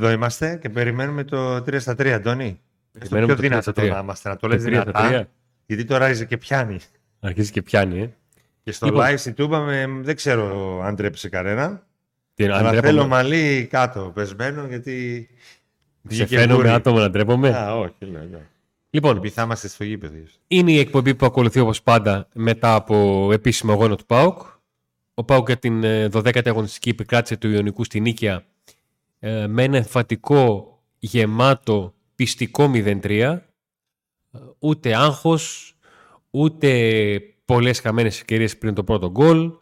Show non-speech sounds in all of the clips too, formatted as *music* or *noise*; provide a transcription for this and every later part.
Να είμαστε. Εδώ είμαστε και περιμένουμε το 3 στα 3, Αντώνη. Περιμένουμε πιο το 3 στα δυνατό 3. να είμαστε, να το λες Το 3 στα δυνατά, 3. γιατί τώρα άρχισε και πιάνει. Αρχίζει και πιάνει, ε. Και στο Λοιπόν. live στην Τούμπα με, δεν ξέρω αν τρέψει κανένα. Τι, αν αλλά ντρέπομαι- θέλω μαλλί κάτω πεσμένο γιατί. Σε βγήκε φαίνομαι μπούρι. άτομο να ντρέπομαι. Α, όχι, λέω, ναι. Λοιπόν, Επειδή θα είμαστε στο γήπεδο. είναι η εκπομπή που ακολουθεί όπως πάντα μετά από επίσημο αγώνα του ΠΑΟΚ. Ο ΠΑΟΚ για την ε, 12η αγωνιστική επικράτηση του Ιωνικού στην Νίκαια ε, με ένα εμφατικό, γεμάτο, πιστικό 0-3. Ε, Ούτε άγχος, ούτε πολλές χαμένες ευκαιρίες πριν το πρώτο γκολ.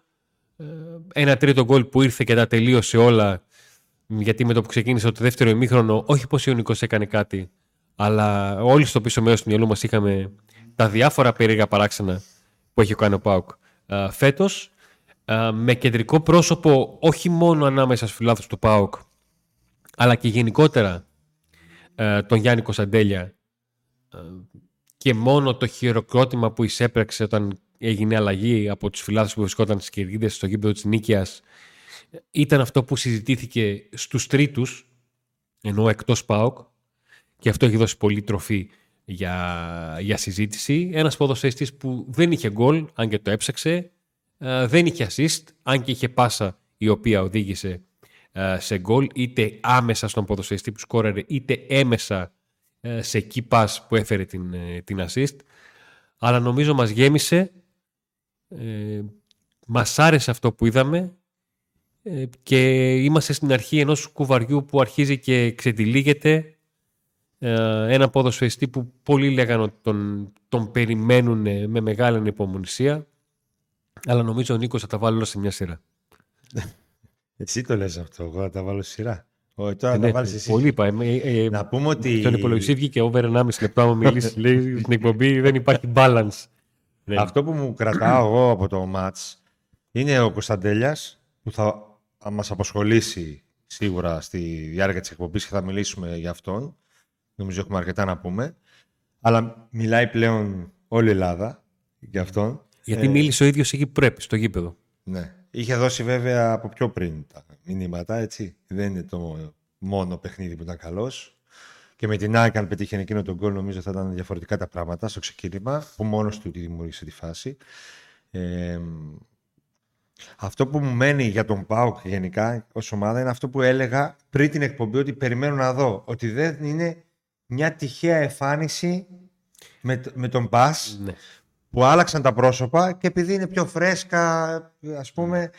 Ε, Ένα τρίτο γκολ που ήρθε και τα τελείωσε όλα γιατί με το που ξεκίνησε το δεύτερο ημίχρονο, όχι πως ο Ιωνικός έκανε κάτι, αλλά όλοι στο πίσω μέρος του μυαλού μας είχαμε τα διάφορα περίεργα παράξενα που έχει κάνει ο ΠΑΟΚ ε, φέτος, ε, με κεντρικό πρόσωπο όχι μόνο ανάμεσα στους φιλάθους του ΠΑΟΚ, αλλά και γενικότερα ε, τον Γιάννη Κωνσταντέλια ε, και μόνο το χειροκρότημα που εισέπραξε όταν έγινε αλλαγή από τους φιλάθους που βρισκόταν στις κερδίδες στο γήπεδο της Νίκαιας ήταν αυτό που συζητήθηκε στους τρίτους, ενώ εκτός ΠΑΟΚ, και αυτό έχει δώσει πολύ τροφή για, για συζήτηση. Ένας ποδοσφαιριστής που δεν είχε γκολ, αν και το έψαξε, ε, δεν είχε assist, αν και είχε πάσα η οποία οδήγησε ε, σε γκολ, είτε άμεσα στον ποδοσφαιριστή που σκόραρε, είτε έμεσα ε, σε key pass που έφερε την, ε, την assist. Αλλά νομίζω μας γέμισε, ε, μας άρεσε αυτό που είδαμε ε, και είμαστε στην αρχή ενός κουβαριού που αρχίζει και ξετυλίγεται ε, ένα ποδοσφαιριστή που πολλοί λέγανε ότι τον, τον περιμένουν ε, με μεγάλη ανυπομονησία αλλά νομίζω ο Νίκος θα τα βάλει όλα σε μια σειρά. *laughs* Εσύ το λες αυτό, εγώ θα τα βάλω στη σειρά. Όχι, τώρα Ε, θα ναι, βάλεις εσύ. Πολύ είπα. ε, ε, ε, Να πούμε ότι. Στον υπολογιστή βγήκε over 1,5 λεπτό άμα μιλήσεις *laughs* λέει στην εκπομπή δεν υπάρχει balance. Ναι. Αυτό που μου κρατάω εγώ από το μάτς είναι ο Κωνσταντέλιας που θα μας απασχολήσει σίγουρα στη διάρκεια της εκπομπής και θα μιλήσουμε για αυτόν. Νομίζω έχουμε αρκετά να πούμε. Αλλά μιλάει πλέον όλη η Ελλάδα για αυτόν. Γιατί μίλησε ο ίδιος εκεί πρέπει στο γήπεδο. Ναι. Είχε δώσει βέβαια από πιο πριν τα μηνύματα, έτσι. Δεν είναι το μόνο παιχνίδι που ήταν καλός. Και με την ΑΕΚ, αν πετύχει εκείνο τον γκολ, νομίζω θα ήταν διαφορετικά τα πράγματα στο ξεκίνημα, που μόνος του τη δημιούργησε τη φάση. Ε, αυτό που μου μένει για τον ΠΑΟΚ γενικά ως ομάδα είναι αυτό που έλεγα πριν την εκπομπή ότι περιμένω να δω. Ότι δεν είναι μια τυχαία εμφάνιση με, τ- με τον ΠΑΣ Ναι. Που άλλαξαν τα πρόσωπα και επειδή είναι πιο φρέσκα ας πούμε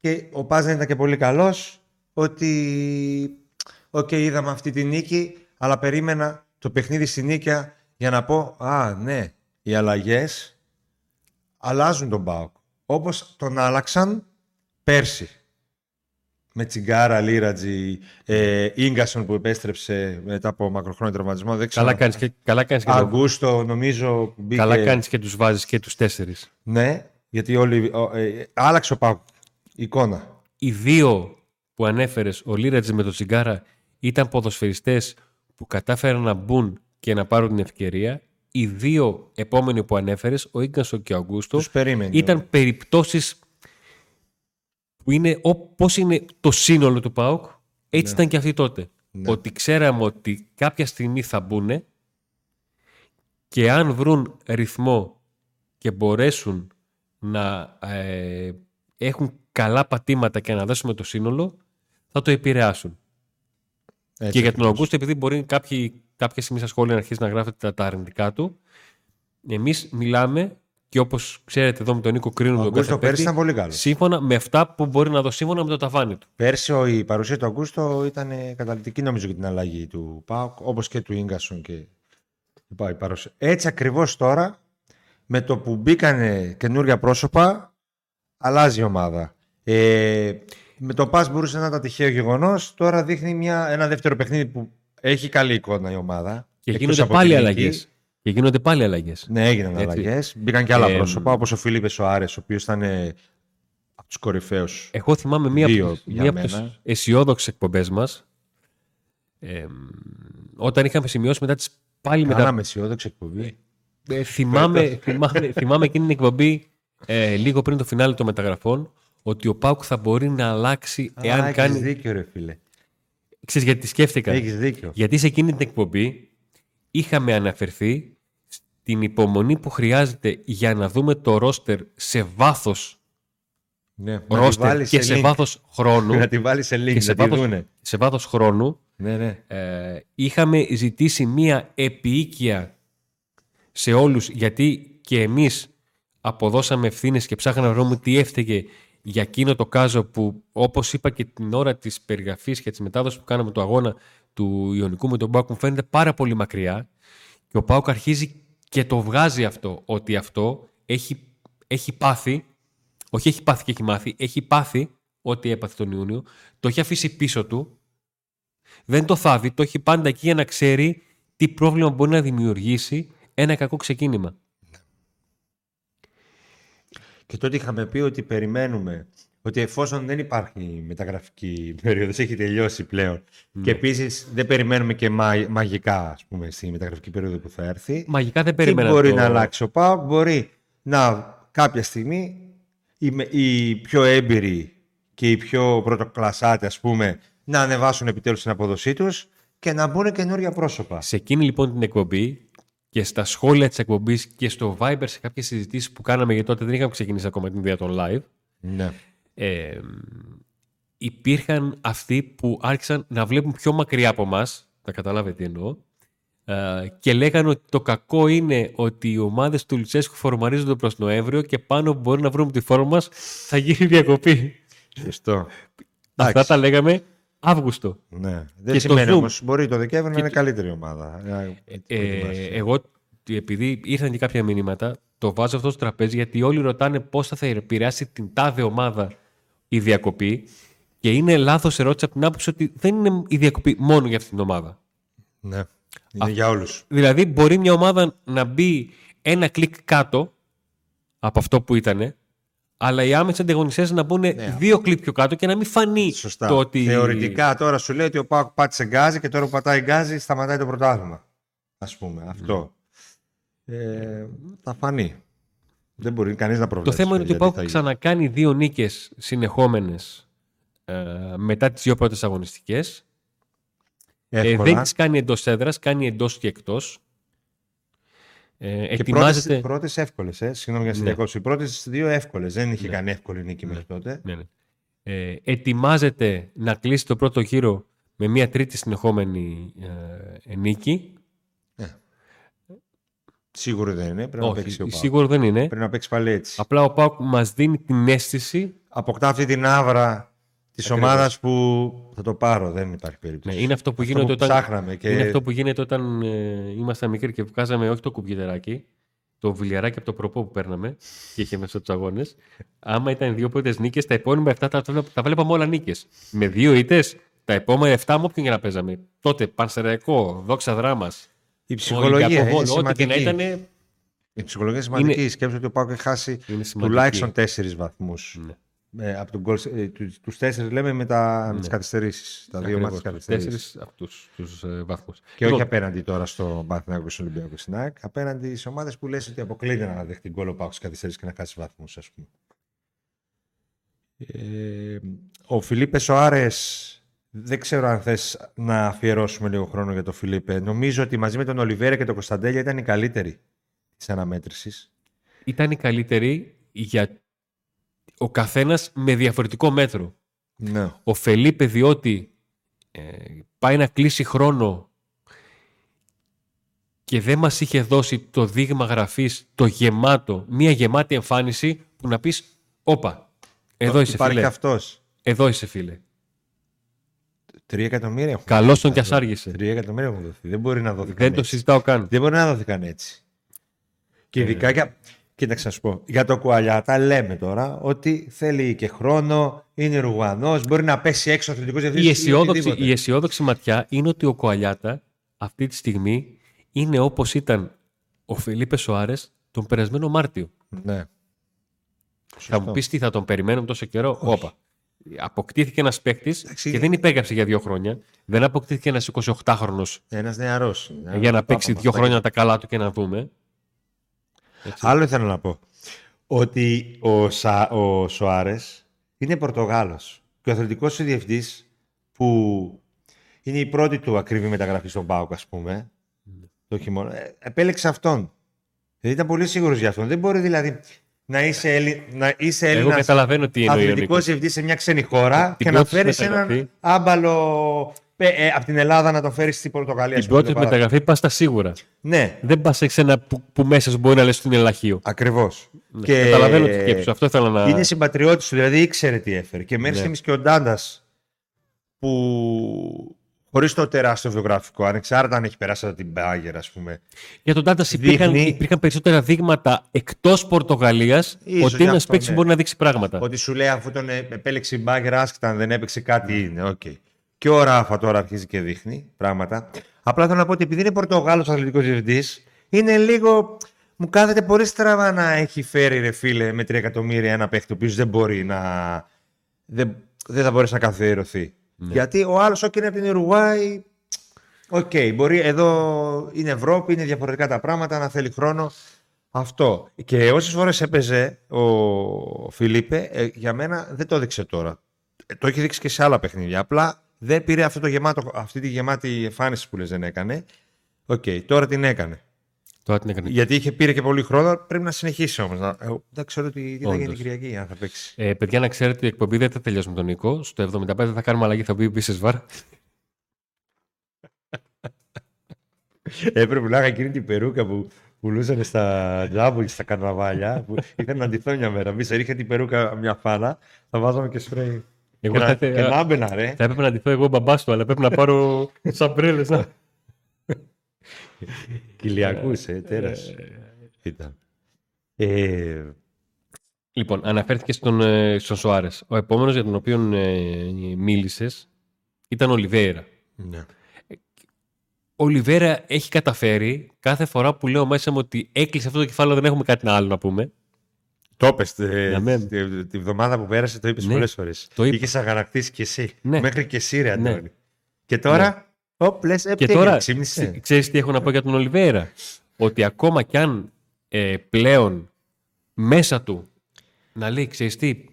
και ο ΠΑΣ δεν ήταν και πολύ καλός ότι οκ είδαμε αυτή τη νίκη αλλά περίμενα το παιχνίδι στη Νίκαια για να πω α ναι οι αλλαγές αλλάζουν τον ΠΑΟΚ όπως τον άλλαξαν πέρσι με Τσιγκάρα, Λίρατζι, ε, Ίγκασον που επέστρεψε μετά από μακροχρόνιο τραυματισμό. Δεν ξέρω. Καλά κάνεις και, καλά κάνεις και, το- Αγκούστο νομίζω που μπήκε. καλά κάνεις και τους βάζεις και τους τέσσερις. Ναι, γιατί όλοι, ο, ε, άλλαξε ο Πάουκ η εικόνα. Οι δύο που ανέφερες, ο Λίρατζη με τον Τσιγκάρα, ήταν ποδοσφαιριστές που κατάφεραν να μπουν και να πάρουν την ευκαιρία. Οι δύο επόμενοι που ανέφερες, ο Ίγκασο και ο Αγκούστο, Τους περίμενε. ήταν περιπτώσεις που είναι όπως είναι το σύνολο του ΠΑΟΚ, έτσι ήταν και αυτή τότε. Ναι. Ότι ξέραμε ότι κάποια στιγμή θα μπουν και αν βρουν ρυθμό και μπορέσουν να ε, έχουν καλά πατήματα και να δώσουμε το σύνολο, θα το επηρεάσουν. Έτσι και για τον ακριβώς. Αγκούστο, επειδή μπορεί κάποιοι, κάποια στιγμή στα σχόλια να αρχίσει να γράφετε τα, τα αρνητικά του, εμείς μιλάμε και όπως ξέρετε εδώ με τον Νίκο Ο κρίνουμε τον Αγκούστο κάθε πέρσι παίκτη, ήταν πολύ καλός. σύμφωνα με αυτά που μπορεί να δώσει σύμφωνα με το ταβάνι του. Πέρσι ο- η παρουσία του Αγκούστο ήταν ε, καταλητική νομίζω για την αλλαγή του Πάουκ, όπως και του Ίγκασον και η παρουσία. Έτσι ακριβώς τώρα, με το που μπήκανε καινούργια πρόσωπα, αλλάζει η ομάδα. Ε, με το πας μπορούσε να ήταν τυχαίο γεγονός, τώρα δείχνει μια, ένα δεύτερο παιχνίδι που έχει καλή εικόνα η ομάδα. Και Εκτός γίνονται από πάλι την νίκη. αλλαγές. Και γίνονται πάλι αλλαγές. Ναι, έγιναν Έτσι. αλλαγές. Μπήκαν και άλλα Ε, πρόσωπα, όπως ο Φίλιππες Σοάρε, ο οποίος ήταν ε, από τους κορυφαίους. Εγώ θυμάμαι μία, Δύο από τις- για μία από τις μένα. αισιόδοξες εκπομπές μας. Ε, όταν είχαμε σημειώσει μετά τις πάλι μετά. Κάναμε αισιόδοξη εκπομπή. Ε, θυμάμαι, θυμάμαι, θυμάμαι εκείνη την εκπομπή ε, λίγο πριν το φινάλε των μεταγραφών ότι ο Πάουκ θα μπορεί να αλλάξει Α, εάν έχεις κάνει. δίκιο, ρε φίλε. ξέρεις γιατί σκέφτηκα. Έχεις δίκιο. Γιατί σε εκείνη την εκπομπή είχαμε αναφερθεί στην υπομονή που χρειάζεται για να δούμε το ρόστερ σε βάθος Ναι, να τη ρόστερ βάλεις και σε link. βάθος χρόνου. Να τη βάλει σε link, και σε να τη βάθος, δούνε. σε βάθος χρόνου Ναι, ναι. ε, είχαμε ζητήσει μία επίοικια σε όλους γιατί και εμείς αποδώσαμε ευθύνες και ψάχναμε να βρούμε τι έφταιγε για εκείνο το κάζο που όπως είπα και την ώρα της περιγραφής και της μετάδοσης που κάναμε το αγώνα του Ιωνικού με τον Πάουκ μου φαίνεται πάρα πολύ μακριά και ο Πάουκ αρχίζει και το βγάζει αυτό ότι αυτό έχει, έχει πάθει όχι έχει πάθει και έχει μάθει έχει πάθει ό,τι έπαθε τον Ιούνιο το έχει αφήσει πίσω του δεν το θάβει, το έχει πάντα εκεί για να ξέρει τι πρόβλημα μπορεί να δημιουργήσει ένα κακό ξεκίνημα. Και τότε είχαμε πει ότι περιμένουμε ότι εφόσον δεν υπάρχει μεταγραφική περίοδος, έχει τελειώσει πλέον. Και επίσης δεν περιμένουμε και μα- μαγικά, ας πούμε, στη μεταγραφική περίοδο που θα έρθει. Μαγικά δεν Τι περίμενα μπορεί το... να αλλάξει ο ΠΑΟΚ, μπορεί να κάποια στιγμή οι, με- οι πιο έμπειροι και οι πιο πρωτοκλασσάτοι, ας πούμε, να ανεβάσουν επιτέλους την αποδοσή τους και να μπουν καινούργια πρόσωπα. Σε εκείνη λοιπόν την εκπομπή και στα σχόλια της εκπομπής και στο Viber σε κάποιες συζητήσεις που κάναμε γιατί τότε δεν είχαμε ξεκινήσει ακόμα την ιδέα των live Ναι. ε, υπήρχαν αυτοί που άρχισαν να βλέπουν πιο μακριά από εμά, θα καταλάβετε τι εννοώ, ε, και λέγανε ότι το κακό είναι ότι οι ομάδες του Λουτσέσκου φορμαρίζονται προς Νοέμβριο και πάνω που μπορεί να βρούμε τη φόρμα μας θα γίνει διακοπή. Σωστό. Αυτά Εντάξει. τα λέγαμε Αύγουστο. Ναι. Δεν Και στο σημαίνει Zoom. όμως, μπορεί το Δεκέμβριο να Και είναι το- καλύτερη ομάδα. Να Ε, προετοιμάσεις. εγώ, επειδή ήρθαν και κάποια μηνύματα, το βάζω αυτό στο τραπέζι γιατί όλοι ρωτάνε πώς θα, θα επηρεάσει την τάδε ομάδα η διακοπή και είναι λάθος ερώτηση από την άποψη ότι δεν είναι η διακοπή μόνο για αυτήν την ομάδα. Ναι. Είναι για όλους. Δηλαδή μπορεί μια ομάδα να μπει ένα κλικ κάτω από αυτό που ήταν, αλλά οι άμεσοι ανταγωνιστές να μπουν δύο κλικ πιο κάτω και να μην φανεί Ναι. Σωστά. το ότι... Θεωρητικά τώρα σου λέει ότι ο ΠΑΟΚ πάτησε γκάζι και τώρα που πατάει γκάζι σταματάει το πρωτάθλημα. Ας πούμε. Αυτό. Ε, θα φανεί. Δεν μπορεί κανείς να Το προβλέψει. θέμα είναι ότι ο γιατί ΠΑΟΚ θα γίνει. ξανακάνει δύο νίκες συνεχόμενες ε, μετά τις δύο πρώτες αγωνιστικές. Ε, Εύκολα. δεν τις κάνει εντός έδρας, κάνει εντός και εκτός. Ε, Και ετοιμάζεται... πρώτες, πρώτες εύκολες, ε. Συγγνώμη για Ναι. να διακόψω. Οι πρώτες δύο εύκολες. Δεν είχε Ναι. κάνει εύκολη νίκη μέχρι τότε. Ναι, ναι. Ε, ετοιμάζεται να κλείσει το πρώτο γύρο με μια τρίτη συνεχόμενη ε, νίκη. Σίγουρο δεν είναι. Πρέπει να παίξει ο Όχι, Πάοκ. σίγουρο δεν είναι. Πρέπει να παίξει πάλι έτσι. Απλά ο Πάουκ μας δίνει την αίσθηση Αποκτά αυτή την άβρα της Ακριβώς. ομάδας που θα το πάρω. Δεν υπάρχει περίπτωση. Ναι, είναι αυτό που Αυτό γίνεται που όταν, ψάχναμε και- είναι αυτό που γίνεται όταν ε, ήμασταν μικροί και βγάζαμε όχι το κουμπιτεράκι, το βιλιαράκι από το προπό που παίρναμε και είχε μέσα τους αγώνες. Άμα ήταν δύο πρώτε νίκες, τα επόμενα 7 τα, τα, τα βλέπαμε όλα νίκες. Με δύο ήττες, τα επόμενα 7 με όποιον και να παίζαμε. Τότε Πανσεραϊκό, Δόξα Δράμας, Η ψυχολογία είναι ό,τι και να σημαντική. ήταν. Η ψυχολογία είναι σημαντική. Σκέψτε ότι ο Πάοκ έχει χάσει Είναι σημαντική. τουλάχιστον τέσσερις βαθμούς. Ναι. Ε, από τον γκολ, ε, τους, τους τέσσερις λέμε με, τα, με τις καθυστερήσεις. Τα δύο μάτια Ακριβώς, καθυστερήσεις. τέσσερις από τους, τους ε, βαθμούς. Και Λοιπόν, όχι απέναντι τώρα στο Παναθηναϊκός και στο Ολυμπιακός στην ΑΕΚ, απέναντι σε ομάδες που λες ότι αποκλείται να δεχτεί γκολ ο Πάοκ στις καθυστερήσεις και να χάσει βαθμούς, ας πούμε. Ε, ο Φιλίπε Σοάρες, δεν ξέρω αν θες να αφιερώσουμε λίγο χρόνο για τον Φιλίπε. Νομίζω ότι μαζί με τον Ολιβέρα και τον Κωνσταντέλια ήταν οι καλύτεροι της αναμέτρησης. ήταν η καλύτερη για ο καθένας με διαφορετικό μέτρο. Ναι. Ο Φελίπε διότι ε, πάει να κλείσει χρόνο και δεν μας είχε δώσει το δείγμα γραφής, το γεμάτο, μία γεμάτη εμφάνιση που να πεις «Όπα, εδώ είσαι Υπάρχει φίλε, και αυτός. εδώ είσαι φίλε». Τρία εκατομμύρια έχουν Καλώς τον δοθεί. κι ας άργησε. Τρία εκατομμύρια έχουν δοθεί. Δεν μπορεί να δοθεί Δεν το συζητάω καν. Δεν μπορεί να δόθηκαν έτσι. Και ειδικά για. Κοίταξε να σου πω. Για το Κουαλιάτα λέμε τώρα ότι θέλει και χρόνο, είναι Ρουγανό, μπορεί να πέσει έξω αθλητικός Η διευθυντή. αισιόδοξη, η αισιόδοξη ματιά είναι ότι ο Κοαλιάτα αυτή τη στιγμή είναι όπως ήταν ο Φελίπε Σοάρες τον περασμένο Μάρτιο. Ναι. Θα μου πεις τι θα τον περιμένουμε τόσο καιρό; Όπα. Αποκτήθηκε ένας παίκτης Εντάξει. και δεν υπέγραψε για δύο χρόνια. Δεν αποκτήθηκε ένας 28χρονο Ένας νεαρός. για να παίξει δύο χρόνια τα καλά του και να δούμε. Έτσι. Άλλο ήθελα να πω. Ότι ο, Σα, ο Σοάρες είναι Πορτογάλος. Και ο αθλητικός διευθυντής που είναι η πρώτη του ακριβή μεταγραφή στον Πάουκ, ας πούμε. Το χειμώνα. Ε, επέλεξε αυτόν. Δηλαδή ήταν πολύ σίγουρος για αυτόν. Δεν μπορεί δηλαδή να είσαι, Έλλη... να είσαι Εγώ Έλληνας καταλαβαίνω τι εννοεί ο αθλητικός Νίκος. διευθυντής σε μια ξένη χώρα Την και να πρώτη φέρεις μεταγραφή. έναν άμπαλο ε, από την Ελλάδα να τον φέρεις στην Πορτογαλία. Την ας πούμε, πρώτη το παράδειγμα. μεταγραφή πας στα σίγουρα. Ναι, Δεν πας σε ένα που, που μέσα σου μπορεί να λες ότι είναι λαχείο. ακριβώς. Ναι, Καταλαβαίνω τη σκέψη σου. Αυτό ήθελα να. Είναι συμπατριώτης του, δηλαδή ήξερε τι έφερε. Και μέχρι Ναι. στιγμής και ο Ντάντας που χωρίς το τεράστιο βιογραφικό, ανεξάρτητα αν έχει περάσει από την Μπάγερν, ας πούμε. Για τον Ντάντας υπήρχαν, Δείχνει- υπήρχαν περισσότερα δείγματα εκτός Πορτογαλίας Ίσως ότι γι' ένας αυτό, παίκτης ναι. μπορεί να δείξει πράγματα. Ότι σου λέει αφού τον ε, επέλεξε η Μπάγερν, άσχετα αν δεν έπαιξε κάτι είναι. οκ. Και ο Ράφα τώρα αρχίζει και δείχνει πράγματα. Απλά θέλω να πω ότι επειδή είναι Πορτογάλος αθλητικός διευθυντής, είναι λίγο. Μου κάθεται πολύ στραβά να έχει φέρει ρε φίλε με 3 εκατομμύρια ένα παίχτη ο οποίος δεν μπορεί να. Δεν, δεν θα μπορέσει να καθιερωθεί. Ναι. Γιατί ο άλλος, όχι είναι από την Ουρουάη. Οκ, μπορεί εδώ είναι Ευρώπη, είναι διαφορετικά τα πράγματα, να θέλει χρόνο. Αυτό. Και όσες φορές έπαιζε ο Φιλίπε, ε, για μένα δεν το έδειξε τώρα. Ε, το έχει δείξει και σε άλλα παιχνίδια. Απλά δεν πήρε αυτό το γεμάτο, αυτή τη γεμάτη εμφάνιση που λες δεν έκανε. Οκ, τώρα την έκανε. Τώρα την έκανε. Γιατί είχε πήρε και πολύ χρόνο, πρέπει να συνεχίσει όμως. Δεν ξέρω τι, τι θα γίνει Όντως. την Κυριακή, αν θα παίξει. Ε, παιδιά, να ξέρετε, η εκπομπή δεν θα τελειώσει με τον Νίκο. Στο 75 θα κάνουμε αλλαγή, θα μπει πίσω VAR. Έπρεπε να είχα εκείνη την περούκα που πουλούσαν στα τζάμπουλ, στα καρναβάλια. που ήθελα να ντυθώ μια μέρα. Μη σε ρίχνε την περούκα μια φάνα, θα βάζαμε και σπρέι. Εγώ και, θα, να, ήθελα- και να έμπαινα, ρε. θα έπρεπε να ντυθώ εγώ μπαμπάς του, αλλά πρέπει να πάρω *laughs* σαμπρέλε. Να... Κυλιακούς, ε, τέρας. Ήταν. Ε, Λοιπόν, αναφέρθηκε στον, ε, στον Σοάρες. Ο επόμενος για τον οποίο ε, μίλησες ήταν ο Λιβέιρα. ναι. Ο Λιβέρα έχει καταφέρει κάθε φορά που λέω μέσα μου ότι έκλεισε αυτό το κεφάλαιο, δεν έχουμε κάτι άλλο να πούμε. Το είπες, ε, Για μένα. τη, τη βδομάδα που πέρασε, το είπες Ναι, πολλές φορές. το είπα. Είχες αγανακτήσει κι εσύ. Ναι. Μέχρι και εσύ, ρε Ναι. Αντώνη. Και τώρα, οπ, λες, ε, Και τι τώρα, έγινε, ξύπνησε. ξε- ξέρεις τι έχω να πω για τον Ολιβέρα; ότι ακόμα κι αν ε, πλέον μέσα του να λέει, ξέρεις τι,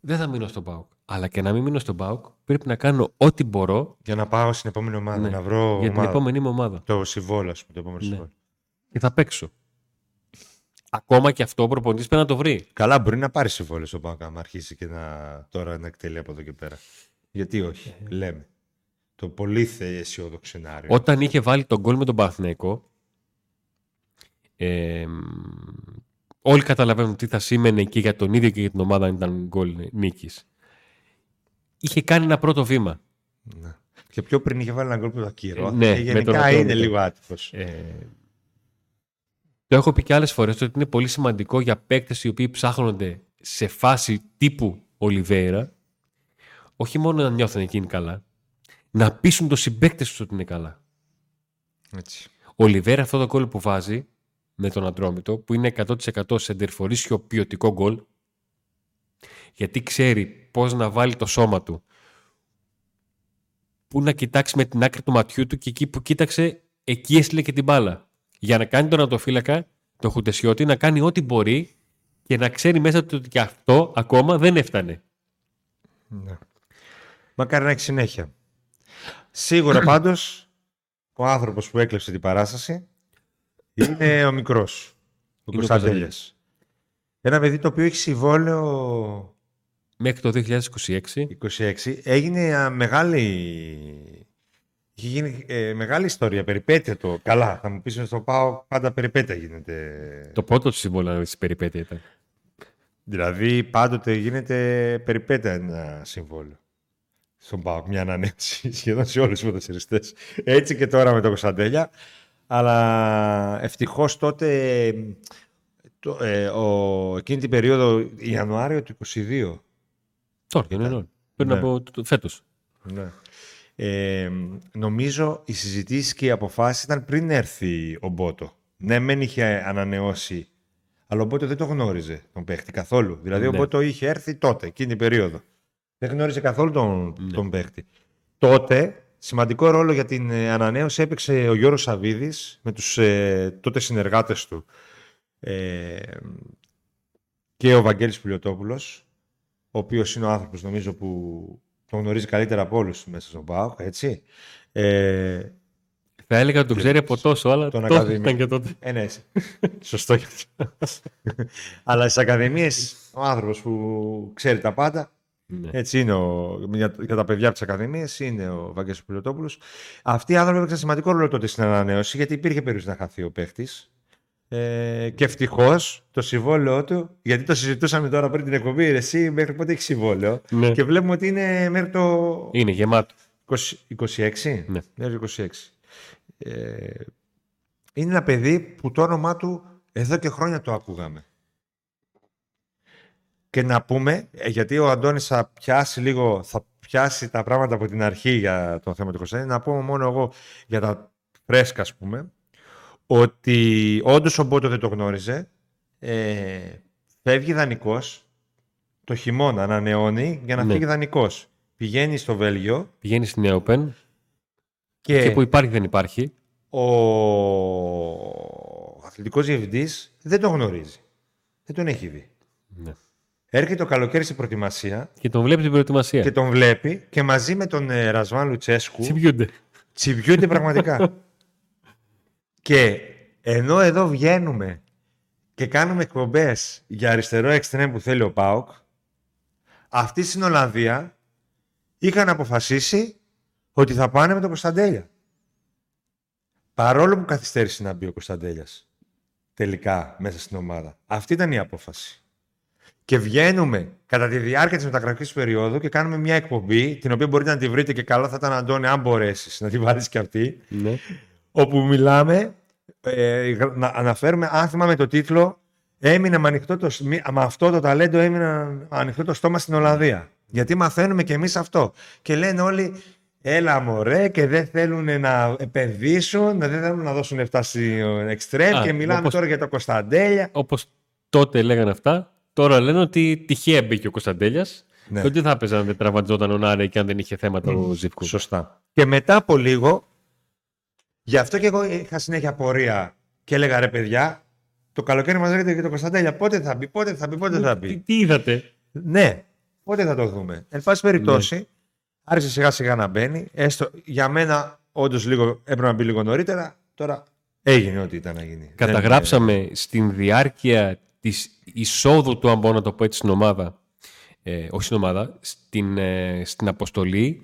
δεν θα μείνω στον ΠΑΟΚ. Αλλά και να μην μείνω στον ΠΑΟΚ, πρέπει να κάνω ό,τι μπορώ Για να πάω στην επόμενη ομάδα, ναι, να βρω για την ομάδα. επόμενη μου ομάδα. Το συμβόλαιο, ας πούμε, το επόμενο Ναι. συμβόλαιο. Και θα παίξω. Ακόμα και αυτό ο προπονητής πρέπει να το βρει. Καλά, μπορεί να πάρει συμβόλαιο στο ΠΑΟΚ άμα αρχίσει και να, τώρα να εκτελεί από εδώ και πέρα. Γιατί όχι, Ε. λέμε. Το πολύ θε αισιόδοξο σενάριο. Όταν είχε βάλει τον γκολ με τον Παναθηναϊκό, ε, όλοι καταλαβαίνουν τι θα σήμαινε και για τον ίδιο και για την ομάδα αν ήταν γκολ νίκης. Είχε κάνει ένα πρώτο βήμα. Ναι. Και πιο πριν είχε βάλει ένα γκολ που το ακύρω. Ε, ναι, και με τον γενικά Ατρόμητο. είναι λίγο άτυπο. Ε, το έχω πει και άλλες φορές ότι είναι πολύ σημαντικό για παίκτες οι οποίοι ψάχνονται σε φάση τύπου Ολιβέηρα όχι μόνο να νιώθουν εκείνοι καλά, να πείσουν τους συμπαίκτες τους ότι είναι καλά. Έτσι. Ο Ολιβέρα αυτό το γκολ που βάζει με τον Ατρόμητο, που είναι 100% σεντερφορίσιο ποιοτικό γκολ, γιατί ξέρει πώς να βάλει το σώμα του, που να κοιτάξει με την άκρη του ματιού του και εκεί που κοίταξε, εκεί έστειλε και την μπάλα. Για να κάνει τον ατοφύλακα, το Χουτεσιώτη, να κάνει ό,τι μπορεί και να ξέρει μέσα του ότι και αυτό ακόμα δεν έφτανε. Ναι. Μακάρι να έχει συνέχεια. Σίγουρα *clears throat* πάντως ο άνθρωπος που έκλεψε την παράσταση είναι ο μικρός. Ο Είναι ο Κωνσταντέλιας. Ένα παιδί το οποίο έχει συμβόλαιο Μέχρι το 2026 26. Έγινε α, μεγάλη. Είχε γίνει ε, μεγάλη ιστορία, περιπέτεια το. Καλά, θα μου πεις στο πάω πάντα περιπέτεια γίνεται. το πρώτο του σύμβολο στη περιπέτεια ήταν. Δηλαδή πάντοτε γίνεται περιπέτεια ένα συμβόλαιο. Στον ΠΑΟΚ, μια ανανέωση *laughs* σχεδόν σε όλους τους ποδοσφαιριστές. Έτσι και τώρα με τον Κωνσταντέλια. Αλλά ευτυχώς τότε, το, ε, ο, εκείνη την περίοδο, Ιανουάριο του 22, Τώρα, και ναι, πριν Ναι. από το- το- φέτος. Ναι. Ε, νομίζω οι συζητήσεις και οι αποφάσεις ήταν πριν έρθει ο Μπότο. Ναι, μεν είχε ανανεώσει, αλλά ο Μπότο δεν το γνώριζε τον παίχτη καθόλου. Δηλαδή, ο Ναι. Μπότο είχε έρθει τότε, εκείνη την περίοδο. Δεν γνώριζε καθόλου τον, Ναι. τον παίχτη. Τότε, σημαντικό ρόλο για την ε, ανανέωση έπαιξε ο Γιώργος Σαββίδης με τους ε, τότε συνεργάτες του ε, και ο Βαγγέλης Πουλιοτόπουλος, ο οποίος είναι ο άνθρωπος νομίζω που τον γνωρίζει καλύτερα από όλους μέσα στον ΠΑΟΚ, έτσι. Ε, Θα έλεγα ότι τον ξέρει από τόσο, αλλά Τον τόσο Ακαδημία. ήταν και τότε. ε, ναι, *laughs* σωστό. *laughs* Αλλά στις ακαδημίες ο άνθρωπος που ξέρει τα πάντα Ναι. Έτσι είναι ο, για, για τα παιδιά από τις Ακαδημίες, είναι ο Βαγγέλης Πιλωτόπουλο. Αυτοί οι άνθρωποι έπαιξαν σημαντικό ρόλο τότε στην ανανέωση, γιατί υπήρχε περίπτωση να χαθεί ο παίχτης. Ε, και ευτυχώς το συμβόλαιό του, γιατί το συζητούσαμε τώρα πριν την εκπομπή, ρε, εσύ μέχρι πότε έχεις συμβόλαιο; Ναι. Και βλέπουμε ότι είναι μέχρι το Είναι γεμάτο. 20 26. Ναι. Μέχρι το 26. Ε, είναι ένα παιδί που το όνομά του εδώ και χρόνια το ακούγαμε. Και να πούμε, ε, γιατί ο Αντώνης θα πιάσει λίγο, θα πιάσει τα πράγματα από την αρχή για το θέμα του Κωνσταντίνου, να πούμε μόνο εγώ για τα φρέσκα, ας πούμε, ότι όντως ο Μπότο δεν το γνώριζε, ε, φεύγει δανεικός, το χειμώνα ανανεώνει για να Ναι. φύγει δανεικός. Πηγαίνει στο Βέλγιο Πηγαίνει στην Open και, και που υπάρχει δεν υπάρχει. ο αθλητικός διευθυντής δεν τον γνωρίζει. Δεν τον έχει δει. Ναι. Έρχεται το καλοκαίρι στην προετοιμασία Και τον βλέπει την προετοιμασία. και τον βλέπει και μαζί με τον ε, Ρασβάν Λουτσέσκου Τσιμπιούνται. τσιμπιούνται πραγματικά. *laughs* και ενώ εδώ βγαίνουμε και κάνουμε εκπομπές για αριστερό εξτρέμ που θέλει ο ΠΑΟΚ, αυτοί στην Ολλανδία είχαν αποφασίσει ότι θα πάνε με τον Κωνσταντέλια. Παρόλο που καθυστέρησε να μπει ο Κωνσταντέλιας τελικά μέσα στην ομάδα. Αυτή ήταν η απόφαση. Και βγαίνουμε κατά τη διάρκεια της μεταγραφική περίοδου και κάνουμε μια εκπομπή, την οποία μπορείτε να τη βρείτε και καλό θα ήταν, Αντώνη, αν μπορέσεις να τη βάλεις και αυτή, Ναι. Όπου μιλάμε, ε, γρα- να αναφέρουμε, αν θυμάμαι το τίτλο, έμεινε με, ανοιχτό το, σ- μη- με αυτό το ταλέντο έμεινε ανοιχτό το στόμα στην Ολλανδία. Γιατί μαθαίνουμε και εμείς αυτό. Και λένε όλοι, έλα μωρέ και δεν θέλουν να επενδύσουν, δεν θέλουν να δώσουν λεφτά στη εξτρέμ Α, και μιλάμε όπως- τώρα για το Κωνσταντέλια. Όπως τότε λέγανε αυτά, τώρα λένε ότι τυχαία μπήκε ο Κωνσταντέλιας. Ναι. Και ότι θα έπαιζε αν δεν τραυματιζόταν ο Νάρε και αν δεν είχε θέματα ο Ζήφκου. Σωστά. Και μετά από λίγο, γι' αυτό και εγώ είχα συνέχεια πορεία και έλεγα ρε παιδιά, το καλοκαίρι μας λέγεται και το Κωνσταντέλια, πότε θα μπει, πότε θα μπει, πότε θα Τι, μπει. τι είδατε; ναι, πότε θα το δούμε. Εν πάση περιπτώσει, άρχισε σιγά σιγά να μπαίνει. Έστω, για μένα, όντως λίγο έπρεπε να μπει λίγο νωρίτερα. Τώρα έγινε ό,τι ήταν να γίνει. Καταγράψαμε στην διάρκεια της εισόδου του, αν μπορώ να το πω έτσι, στην ομάδα, ε, όχι στην ομάδα, στην, ε, στην αποστολή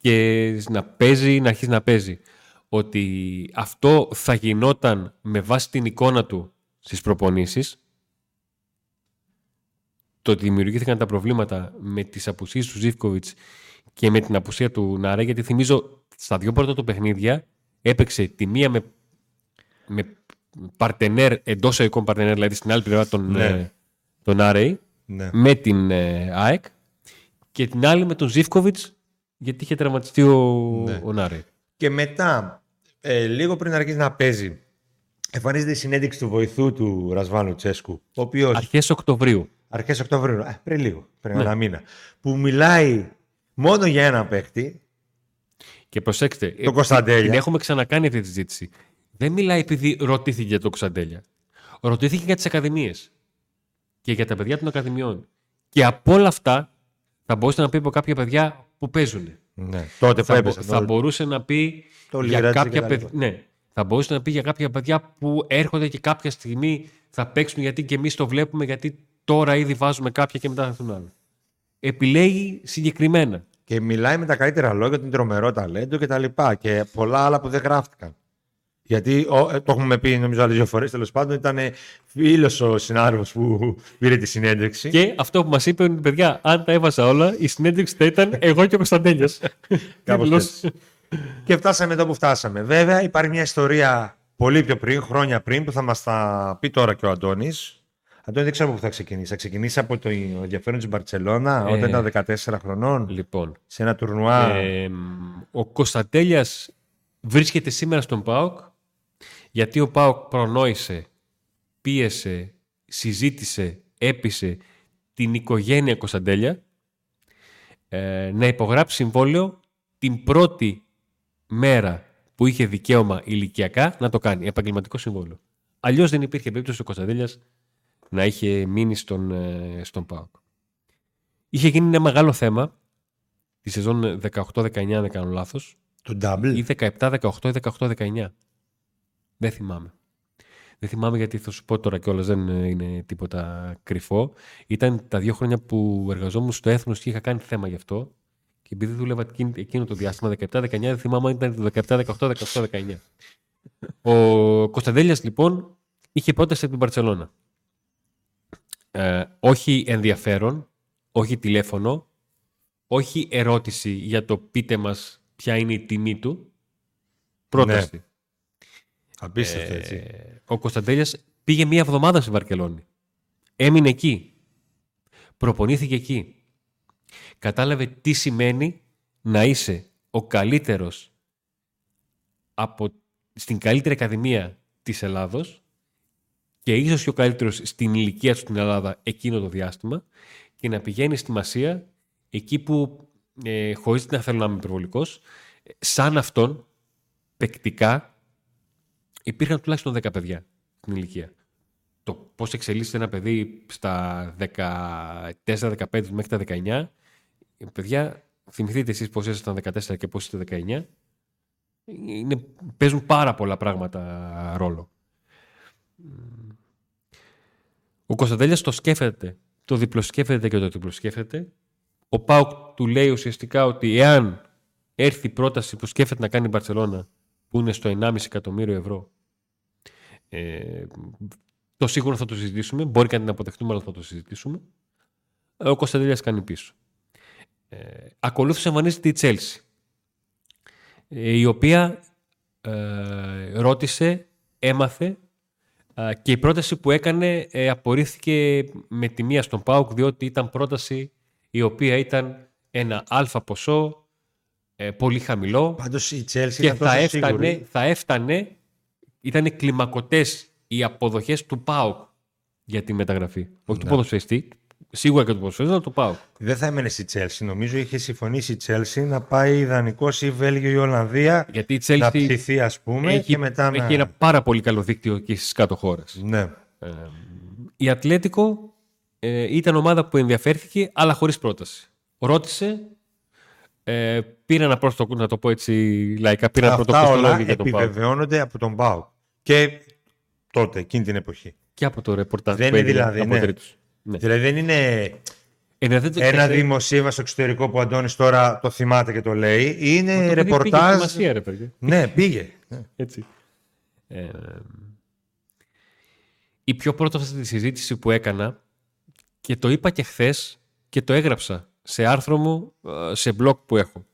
και να παίζει, να αρχίσει να παίζει. Ότι αυτό θα γινόταν με βάση την εικόνα του στις προπονήσεις. Το ότι δημιουργήθηκαν τα προβλήματα με τις απουσίες του Ζίβκοβιτς και με την απουσία του Νάρα, γιατί θυμίζω στα δύο πρώτα του παιχνίδια έπαιξε τη μία με με παρτενέρ, εντός οικών παρτενέρ, δηλαδή στην άλλη πλευρά τον, Ναι. ε, τον Άρεϊ, Ναι. με την ε, ΑΕΚ και την άλλη με τον Ζήφκοβιτς γιατί είχε τραυματιστεί ο, Ναι. ο Νάρεϊ. Και μετά, ε, λίγο πριν αρχίσει να παίζει, εμφανίζεται η συνέντευξη του βοηθού του Ρασβάνου Τσέσκου, ο οποίο Αρχές Οκτωβρίου. αρχές Οκτωβρίου, ε, πριν λίγο, πριν Ναι. ένα μήνα, που μιλάει μόνο για ένα παίχτη, Και προσέξτε, ε, Το Κωνσταντέλια. την έχουμε ξανακάνει αυτή τη συζήτηση. Δεν μιλάει επειδή ρωτήθηκε για το Κωνσταντέλια. Ρωτήθηκε για τις ακαδημίες και για τα παιδιά των ακαδημιών. Και από όλα αυτά θα μπορούσε να πει από κάποια παιδιά που παίζουν. Ναι. τότε που θα, μπο- έπαιζε. θα το- μπορούσε να πει το για Λιράτζι κάποια και τα παιδιά. λοιπά. Ναι, θα μπορούσε να πει για κάποια παιδιά που έρχονται και κάποια στιγμή θα παίξουν γιατί και εμείς το βλέπουμε, γιατί τώρα ήδη βάζουμε κάποια και μετά θα έρθουν άλλα. Επιλέγει συγκεκριμένα. Και μιλάει με τα καλύτερα λόγια, ότι είναι τρομερό ταλέντο και τα λοιπά. Και πολλά άλλα που δεν γράφτηκαν. Γιατί ο, ε, το έχουμε πει νομίζω άλλες δύο φορές. Τέλος πάντων, ήταν φίλος ο συνάδελφος που πήρε τη συνέντευξη. Και αυτό που μας είπε είναι, παιδιά, αν τα έβαζα όλα, η συνέντευξη θα ήταν εγώ και ο Κωνσταντέλια. *laughs* Κάπως έτσι. Και φτάσαμε εδώ που φτάσαμε. Βέβαια, υπάρχει μια ιστορία πολύ πιο πριν, χρόνια πριν, που θα μας τα πει τώρα και ο Αντώνης. Αντώνη, δεν ξέρω πού θα ξεκινήσει. Θα ξεκινήσει από το ενδιαφέρον της Μπαρσελόνα Ε. όταν ήταν 14 χρονών, λοιπόν, σε ένα τουρνουά. Ε, ο Κωνσταντέλιας βρίσκεται σήμερα στον ΠΑΟΚ γιατί ο ΠΑΟΚ προνόησε, πίεσε, συζήτησε, έπεισε την οικογένεια Κωνσταντέλια ε, να υπογράψει συμβόλαιο την πρώτη μέρα που είχε δικαίωμα ηλικιακά να το κάνει, επαγγελματικό συμβόλαιο. Αλλιώς δεν υπήρχε περίπτωση ο Κωνσταντέλιας να είχε μείνει στον, ε, στον ΠΑΟΚ. Είχε γίνει ένα μεγάλο θέμα τη σεζόν 18-19, αν δεν κάνω λάθος. Το double. Ή 17-18 ή 18-19. Δεν θυμάμαι. Δεν θυμάμαι γιατί θα σου πω τώρα κιόλας, δεν είναι τίποτα κρυφό. Ήταν τα δύο χρόνια που εργαζόμουν στο έθνος και είχα κάνει θέμα γι' αυτό. Και επειδή δούλευα εκείνο το διάστημα 17-19, δεν θυμάμαι αν ήταν το 17-18, 18-19. Ο Κωνσταντέλιας λοιπόν είχε πρόταση από την Παρσελώνα. Ε, όχι ενδιαφέρον, όχι τηλέφωνο, όχι ερώτηση για το πείτε μας ποια είναι η τιμή του. Πρόταση. Ναι. Απίστευτο έτσι. Ε, ο Κωνσταντέλιας πήγε μία εβδομάδα στη Βαρκελόνη. Έμεινε εκεί. Προπονήθηκε εκεί. Κατάλαβε τι σημαίνει να είσαι ο καλύτερος από, στην καλύτερη ακαδημία της Ελλάδος και ίσως και ο καλύτερος στην ηλικία του στην Ελλάδα εκείνο το διάστημα και να πηγαίνει στη Μασία εκεί που, ε, χωρίς να θέλω να είμαι υπερβολικός, σαν αυτόν, παικτικά, υπήρχαν τουλάχιστον 10 παιδιά στην ηλικία. Το πώς εξελίσσεται ένα παιδί στα 14-15 μέχρι τα 19, παιδιά, θυμηθείτε εσείς πώς ήσασταν 14 και πώς είστε 19, είναι, παίζουν πάρα πολλά πράγματα ρόλο. Ο Κωνσταντέλιας το σκέφτεται, το διπλοσκέφτεται και το διπλοσκέφτεται. Ο Πάουκ του λέει ουσιαστικά ότι εάν έρθει η πρόταση που σκέφτεται να κάνει η Μπαρσελόνα που είναι στο 1,5 εκατομμύριο ευρώ ε, το σίγουρο θα το συζητήσουμε. Μπορεί κάτι να αποδεχτούμε, αλλά θα το συζητήσουμε. Ο Κωνσταντέλια κάνει πίσω. Ε, ακολούθησε εμφανίζεται η Τσέλση, ε, η οποία ε, ρώτησε, έμαθε ε, και η πρόταση που έκανε ε, απορρίφθηκε με τη μία στον ΠΑΟΚ διότι ήταν πρόταση η οποία ήταν ένα αλφα ποσό, πολύ χαμηλό Πάντως η Chelsea και θα έφτανε, θα έφτανε ήταν κλιμακωτές οι αποδοχές του ΠΑΟΚ για τη μεταγραφή. Όχι του ναι. ποδοσφαιριστή, σίγουρα και του ποδοσφαιριστή, αλλά του ΠΑΟΚ. Δεν θα έμενε στη Τσέλση. Νομίζω είχε συμφωνήσει η Τσέλση να πάει ιδανικό ή Βέλγιο ή Ολλανδία. Γιατί η Chelsea να ψηθεί, ας πούμε. Έχει, και μετά έχει ένα πάρα πολύ καλό δίκτυο και στις κάτω χώρες. Ναι. Ε, η Ατλέτικο ε, ήταν ομάδα που ενδιαφέρθηκε, αλλά χωρίς πρόταση. Ρώτησε, ε, πήρα ένα πρώτο, να το πω έτσι λαϊκά, πήρα ένα πρώτο όλα για τον επιβεβαιώνονται από τον Πάου. Και τότε, εκείνη την εποχή. Και από το ρεπορτάζ δεν είναι δηλαδή, από ναι. ναι. Δηλαδή δεν είναι ε, ένα δημοσίευμα στο εξωτερικό που ο Αντώνης τώρα το θυμάται και το λέει. Είναι το ρεπορτάζ. Πήγε σημασία, ρε, παιδί. ναι, πήγε. Έτσι. Ε, η πιο πρώτη συζήτηση που έκανα και το είπα και χθες και το έγραψα σε άρθρο μου, ε, σε blog που έχω.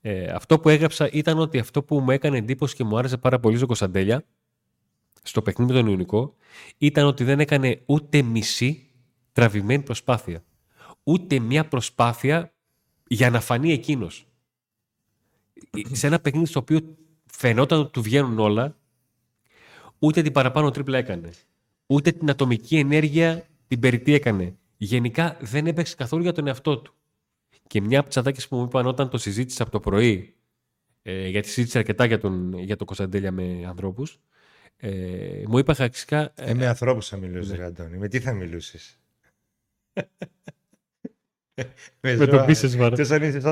Ε, αυτό που έγραψα ήταν ότι αυτό που μου έκανε εντύπωση και μου άρεσε πάρα πολύ στο Κωνσταντέλια, στο παιχνίδι με τον Ιουνικό, ήταν ότι δεν έκανε ούτε μισή τραβημένη προσπάθεια. Ούτε μια προσπάθεια για να φανεί εκείνος. Σε ένα παιχνίδι στο οποίο φαινόταν ότι του βγαίνουν όλα, ούτε την παραπάνω τρίπλα έκανε. Ούτε την ατομική ενέργεια την περιττή έκανε γενικά δεν έπαιξε καθόλου για τον εαυτό του. Και μια από τις ατάκες που μου είπαν όταν το συζήτησα από το πρωί, ε, γιατί συζήτησα αρκετά για τον, για τον Κωνσταντέλια με ανθρώπους, ε, μου είπα χαρακτηριστικά. Ε, με ανθρώπους θα μιλούσες, ναι. Αντώνη. Με τι θα μιλούσες; *laughs* με, με τον Πίσεσμαρ.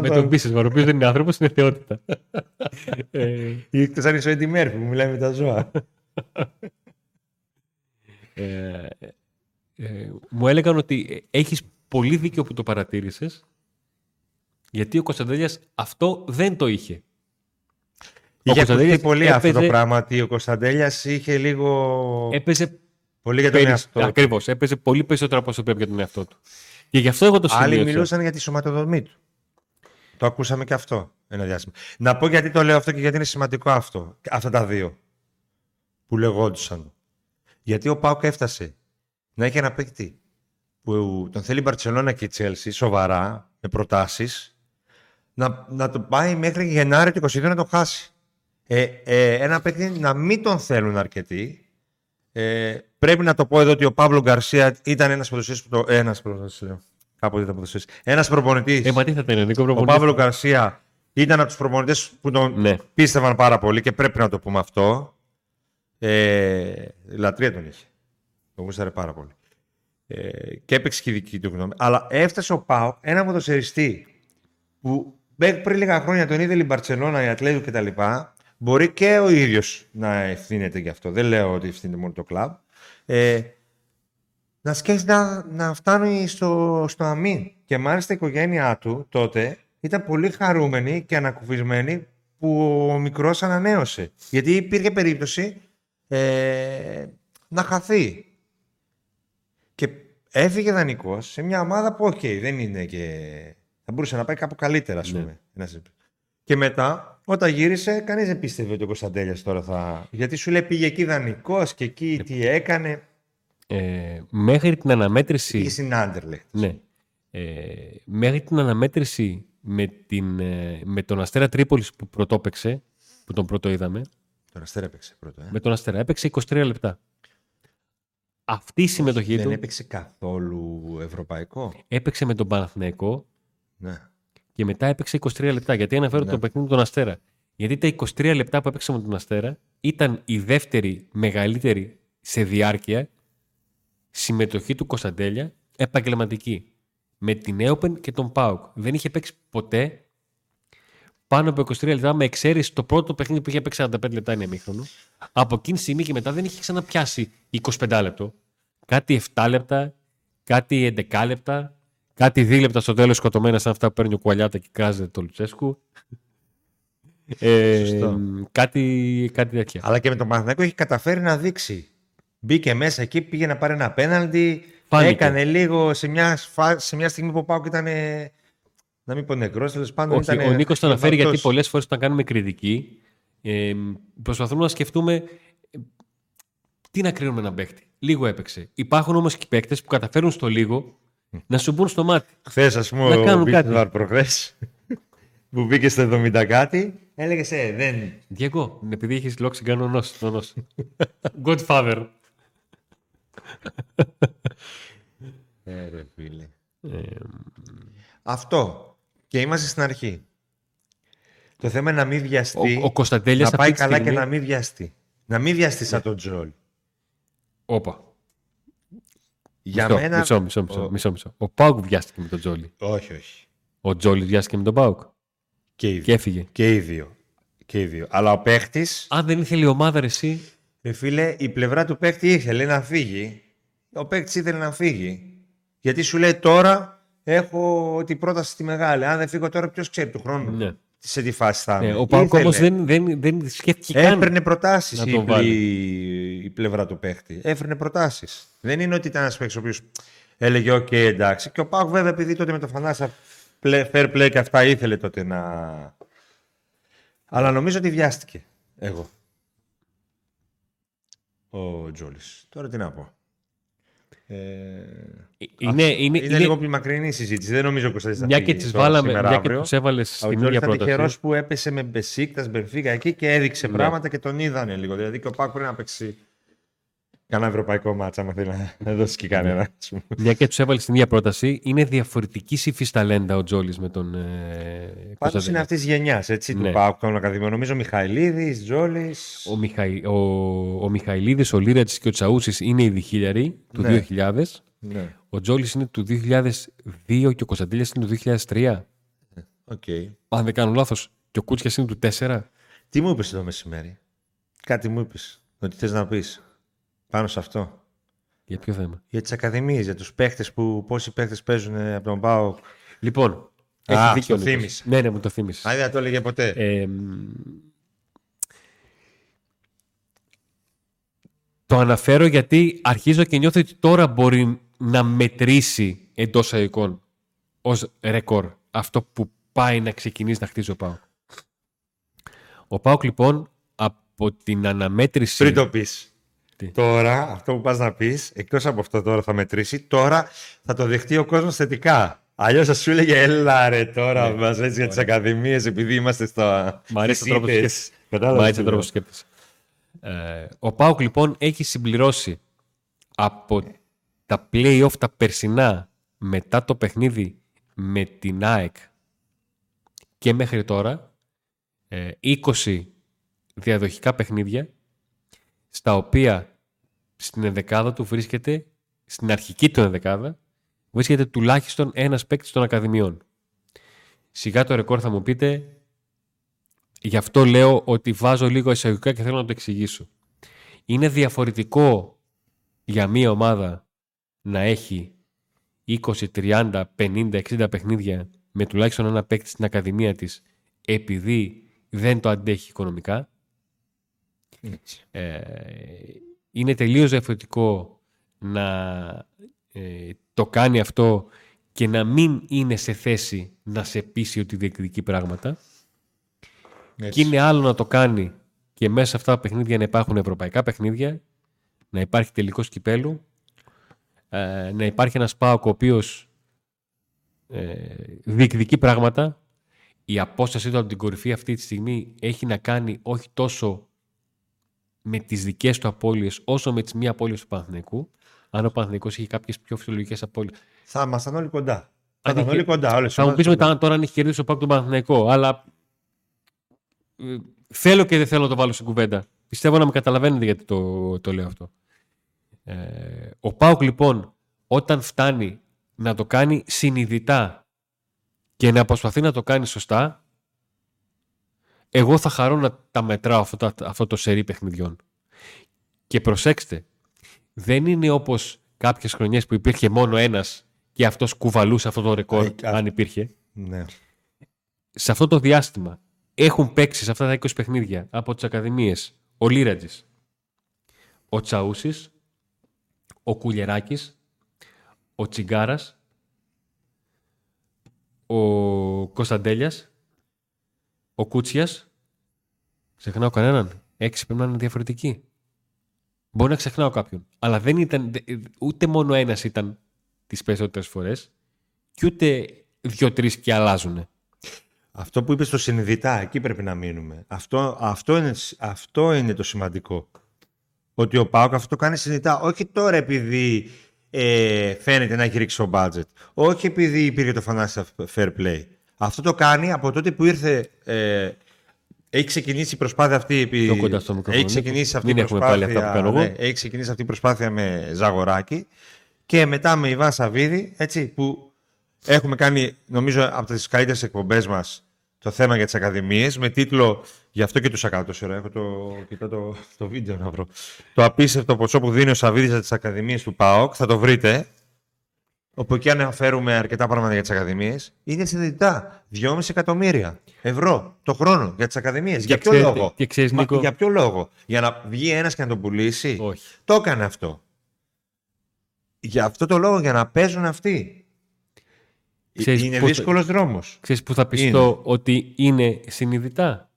Με τον Πίσεσμαρ, ο οποίος δεν είναι άνθρωπος, είναι θεότητα. Ή *laughs* εκτός αν είσαι ο Έντι που μιλάει με τα ζώα. ε, ε, μου έλεγαν ότι έχεις πολύ δίκιο που το παρατήρησες γιατί ο Κωνσταντέλιας αυτό δεν το είχε. Είχε ακουστεί πολύ έπαιζε... αυτό το πράγμα ότι ο Κωνσταντέλιας είχε λίγο... Έπαιζε πολύ για τον περι... εαυτό του. Ακριβώς, έπαιζε πολύ περισσότερο από όσο πρέπει για τον εαυτό του. Και γι' αυτό εγώ το σημείωσα. Άλλοι μιλούσαν για τη σωματοδομή του. Το ακούσαμε και αυτό ένα διάστημα. Να πω γιατί το λέω αυτό και γιατί είναι σημαντικό αυτό. Αυτά τα δύο που λεγόντουσαν. Γιατί ο Πάουκ έφτασε να έχει ένα παίκτη που τον θέλει η Μπαρτσελώνα και η Τσέλσι σοβαρά, με προτάσεις, να, να το πάει μέχρι Γενάρη του 22 να το χάσει. Ε, ε, ένα παίκτη να μην τον θέλουν αρκετοί. Ε, πρέπει να το πω εδώ ότι ο Παύλο Γκαρσία ήταν ένας ποδοσφαιριστή που το. Ένας ποδοσφαιριστή. Κάποτε ήταν ποδοσφαιριστή. Ένας προπονητής. Ε, μα τι θα ήταν, Ο Παύλο Γκαρσία ήταν από τους προπονητές που τον ναι. πίστευαν πάρα πολύ και πρέπει να το πούμε αυτό. Ε, λατρεία τον είχε. Το γούσταρε πάρα πολύ. Ε, και έπαιξε και η δική του γνώμη. Αλλά έφτασε ο Πάο ένα ποδοσφαιριστή που πριν λίγα χρόνια τον είδε η Μπαρσελόνα, η Ατλέτου κτλ. Μπορεί και ο ίδιος να ευθύνεται γι' αυτό. Δεν λέω ότι ευθύνεται μόνο το κλαμπ. Ε, να σκέφτεται να, να φτάνει στο, στο αμήν. Και μάλιστα η οικογένειά του τότε ήταν πολύ χαρούμενη και ανακουφισμένη που ο μικρός ανανέωσε. Γιατί υπήρχε περίπτωση ε, να χαθεί. Και έφυγε δανεικός σε μια ομάδα που, οκ, δεν είναι και. θα μπορούσε να πάει κάπου καλύτερα, ας ναι. πούμε. Και μετά, όταν γύρισε, κανείς δεν πίστευε ότι ο Κωνσταντέλιας τώρα θα. Γιατί σου λέει πήγε εκεί δανεικός και εκεί τι έκανε. Ε, μέχρι την αναμέτρηση. Πήγε στην Άντερλε. Ναι. Ε, μέχρι την αναμέτρηση με, την, ε, με τον Αστέρα Τρίπολης που πρωτόπαιξε, που τον πρώτο είδαμε. Τον Αστέρα έπαιξε πρώτο, ε. Με τον Αστέρα έπαιξε 23 λεπτά. Αυτή η συμμετοχή Όχι, του... Δεν έπαιξε καθόλου ευρωπαϊκό. Έπαιξε με τον Παναθηναϊκό ναι. και μετά έπαιξε 23 λεπτά. Γιατί αναφέρω ναι. το παιχνίδι με τον Αστέρα. Γιατί τα 23 λεπτά που έπαιξε με τον Αστέρα ήταν η δεύτερη μεγαλύτερη σε διάρκεια συμμετοχή του Κωνσταντέλια επαγγελματική με την Έοπεν και τον Πάουκ. Δεν είχε παίξει ποτέ πάνω από 23 λεπτά με εξαίρεση το πρώτο παιχνίδι που είχε παίξει 45 λεπτά είναι μήχρονο. Από εκείνη τη στιγμή και μετά δεν είχε ξαναπιάσει 25 λεπτό. Κάτι 7 λεπτά, κάτι 11 λεπτά, κάτι 2 λεπτά στο τέλος σκοτωμένα σαν αυτά που παίρνει ο Κουαλιάτα και κράζεται το Λουτσέσκου. Ε, κάτι, κάτι τέτοια. Αλλά και με τον Παναθηναϊκό έχει καταφέρει να δείξει. Μπήκε μέσα εκεί, πήγε να πάρει ένα πέναλτι, Έκανε λίγο σε μια, σε μια στιγμή που πάω και ήταν. Να μην πω νεκρός, τέλος πάντων. Όχι, ο Νίκος το αναφέρει γιατί πολλές φορές όταν κάνουμε κριτική, ε, προσπαθούμε να σκεφτούμε ε, τι να κρίνουμε έναν παίκτη. Λίγο έπαιξε. Υπάρχουν όμως και παίκτες που καταφέρουν στο λίγο να σου μπουν στο μάτι. Χθες, ας πούμε, να ο Μπίκτβαρ προχθές που μπήκε στο 70 κάτι, έλεγε Ε, δεν. Διέγκο, επειδή έχεις λόξει κανονό. Godfather. ε, ρε φίλε. Ε, Αυτό. Και είμαστε στην αρχή. Το θέμα είναι να μην βιαστεί. Ο, ο να πάει καλά και να μην βιαστεί. Να μην βιαστεί σαν τον Τζόλ. Όπα. Για μισό, μένα... Μισό, μισό, μισό, ο... μισό, μισό. Ο Πάουκ βιάστηκε με τον Τζόλι. Όχι, όχι. Ο Τζόλι βιάστηκε με τον Πάουκ. Και, οι και έφυγε. Και οι δύο. Και οι δύο. Αλλά ο παίχτη. Αν δεν ήθελε η ομάδα, ρε, εσύ. Ρε φίλε, η πλευρά του παίχτη ήθελε να φύγει ο παίκτη ήθελε να φύγει. Γιατί σου λέει τώρα έχω την πρόταση στη μεγάλη. Αν δεν φύγω τώρα, ποιος ξέρει του χρόνου. Ναι. Σε τι φάση θα ναι, είμαι. ο Πάουκ όμως δεν, δεν, δεν σκέφτηκε καν. Έπαιρνε προτάσεις η, η, πλευρά του παίχτη. Έφερνε προτάσεις. Δεν είναι ότι ήταν ένας παίκτης ο οποίος έλεγε: OK, εντάξει. Και ο Πάουκ, βέβαια, επειδή τότε με το Φανάσα fair play και αυτά ήθελε τότε να. Αλλά νομίζω ότι βιάστηκε. Εγώ. Ο Τζόλης. Τώρα τι να πω. Ε, είναι, είναι, είναι, είναι, λίγο πιο μακρινή η συζήτηση. Δεν νομίζω ότι θα Μια και τις βάλαμε, μια και του έβαλες στην ίδια πρόταση. Ήταν τυχερό που έπεσε με Μπεσίκτα, Μπενφίκα εκεί και έδειξε ναι. πράγματα και τον είδανε λίγο. Δηλαδή και ο ΠΑΟΚ πρέπει να παίξει Κανένα ευρωπαϊκό ματς, άμα θέλει να δώσει και κανένα. Μια και τους έβαλε στην ίδια πρόταση, είναι διαφορετική υφής ταλέντα ο Τζόλης με τον. Ε, Πάντως είναι αυτής της γενιάς, έτσι, ναι. του ΠΑΟΚ των Ακαδημιών. Νομίζω Μιχαηλίδης, Τζόλης. Ο, Μιχαη, ο, ο Μιχαηλίδης, ο Λίρατ και ο Τσαούσης είναι οι διχίλιαροι του ναι. 2000. Ναι. Ο Τζόλης είναι του 2002 και ο Κωνσταντέλια είναι του 2003. Okay. Αν δεν κάνω λάθος. Και ο Κούτσιας είναι του 4. Τι μου είπες το μεσημέρι; Κάτι μου είπες. Ότι θες να πεις πάνω σε αυτό. Για ποιο θέμα; Για τις ακαδημίες, για τους παίχτες που. Πόσοι παίχτες παίζουν από τον Πάο. Λοιπόν. έχει δίκιο. Το θύμισε. Ναι, ναι, μου το θύμισε. Αν δεν το έλεγε ποτέ. Ε, το αναφέρω γιατί αρχίζω και νιώθω ότι τώρα μπορεί να μετρήσει εντός αγικών ως ρεκόρ αυτό που πάει να ξεκινήσει να χτίζει ο Πάοκ. Ο Πάοκ λοιπόν από την αναμέτρηση. Πριν το πει. Τώρα, αυτό που πας να πεις, εκτός από αυτό τώρα θα μετρήσει, τώρα θα το δεχτεί ο κόσμος θετικά. Αλλιώς θα σου έλεγε, έλα ρε τώρα, ναι, μας έτσι για τις ακαδημίες, επειδή είμαστε στα. Μ' αρέσει ο τρόπος σκέψης. Ε, ο Πάουκ λοιπόν έχει συμπληρώσει από τα play-off τα περσινά μετά το παιχνίδι με την ΑΕΚ και μέχρι τώρα 20 ε, διαδοχικά παιχνίδια στα οποία στην ενδεκάδα του βρίσκεται, στην αρχική του ενδεκάδα, βρίσκεται τουλάχιστον ένας παίκτης των Ακαδημιών. Σιγά το ρεκόρ θα μου πείτε. Γι' αυτό λέω ότι βάζω λίγο εισαγωγικά και θέλω να το εξηγήσω. Είναι διαφορετικό για μία ομάδα να έχει 20, 30, 50, 60 παιχνίδια με τουλάχιστον ένα παίκτη στην ακαδημία της επειδή δεν το αντέχει οικονομικά. Ε, είναι τελείως διαφορετικό να ε, το κάνει αυτό και να μην είναι σε θέση να σε πείσει ότι διεκδικεί πράγματα. Και είναι άλλο να το κάνει και μέσα σε αυτά τα παιχνίδια να υπάρχουν ευρωπαϊκά παιχνίδια, να υπάρχει τελικός κυπέλου, ε, να υπάρχει ένας ΠΑΟΚ ο οποίος ε, διεκδικεί πράγματα. Η απόστασή του από την κορυφή αυτή τη στιγμή έχει να κάνει όχι τόσο με τις δικές του απώλειες όσο με τις μία απώλειες του Παναθηναϊκού. Αν ο Παναθηναϊκός έχει κάποιες πιο φυσιολογικές απώλειες. Θα ήμασταν όλοι κοντά. Θα ήταν όλοι κοντά. Όλες θα μου πεις μετά τώρα αν έχει κερδίσει ο Πάκ τον Παναθηναϊκό. Αλλά ε, θέλω και δεν θέλω να το βάλω στην κουβέντα. Πιστεύω να με καταλαβαίνετε γιατί το, το λέω αυτό. Ε, ο Πάουκ λοιπόν όταν φτάνει να το κάνει συνειδητά και να προσπαθεί να το κάνει σωστά εγώ θα χαρώ να τα μετράω αυτό, το, αυτό το σερί παιχνιδιών. Και προσέξτε, δεν είναι όπως κάποιες χρονιές που υπήρχε μόνο ένας και αυτός κουβαλούσε αυτό το ρεκόρ, αν υπήρχε. Ναι. Σε αυτό το διάστημα έχουν παίξει σε αυτά τα 20 παιχνίδια από τις ακαδημίες ο Λίρατζης, ο Τσαούσης, ο Κουλιεράκης, ο Τσιγκάρας, ο Κωνσταντέλιας, ο Κούτσιας, ξεχνάω κανέναν, έξι πρέπει να είναι διαφορετικοί. Μπορεί να ξεχνάω κάποιον. Αλλά δεν ήταν, ούτε μόνο ένας ήταν τις περισσότερες φορές και ούτε δύο-τρεις και αλλάζουν. Αυτό που είπες στο συνειδητά, εκεί πρέπει να μείνουμε. Αυτό, αυτό, είναι, αυτό είναι το σημαντικό. Ότι ο Πάοκ αυτό το κάνει συνειδητά. Όχι τώρα επειδή ε, φαίνεται να έχει ρίξει το budget. Όχι επειδή υπήρχε το financial fair play. Αυτό το κάνει από τότε που ήρθε. Ε, έχει ξεκινήσει η προσπάθεια αυτή. Επί... κοντά στο έχει ξεκινήσει αυτή η προσπάθεια. Αυτά που ναι, έχει ξεκινήσει αυτή η προσπάθεια με Ζαγοράκη και μετά με Ιβάν Σαββίδη, έτσι, που έχουμε κάνει, νομίζω, από τις καλύτερες εκπομπές μας το θέμα για τις ακαδημίες με τίτλο Γι' αυτό και τους ακάτω τώρα. Έχω το, κοιτώ το, το βίντεο να βρω. Το απίστευτο ποσό που δίνει ο Σαββίδης για τις ακαδημίες του ΠΑΟΚ. Θα το βρείτε. Όπου εκεί αναφέρουμε αρκετά πράγματα για τις ακαδημίες. Είναι συνειδητά 2,5 εκατομμύρια ευρώ το χρόνο για τις ακαδημίες. Για ποιο λόγο; Και ξέρεις, Νίκο... Για ποιο λόγο; Για να βγει ένας και να τον πουλήσει; Όχι. Το έκανε αυτό. Για αυτό το λόγο, για να παίζουν αυτοί. Ξέρεις είναι δύσκολος δρόμος. Ξέρεις που θα πιστώ ότι είναι συνειδητά;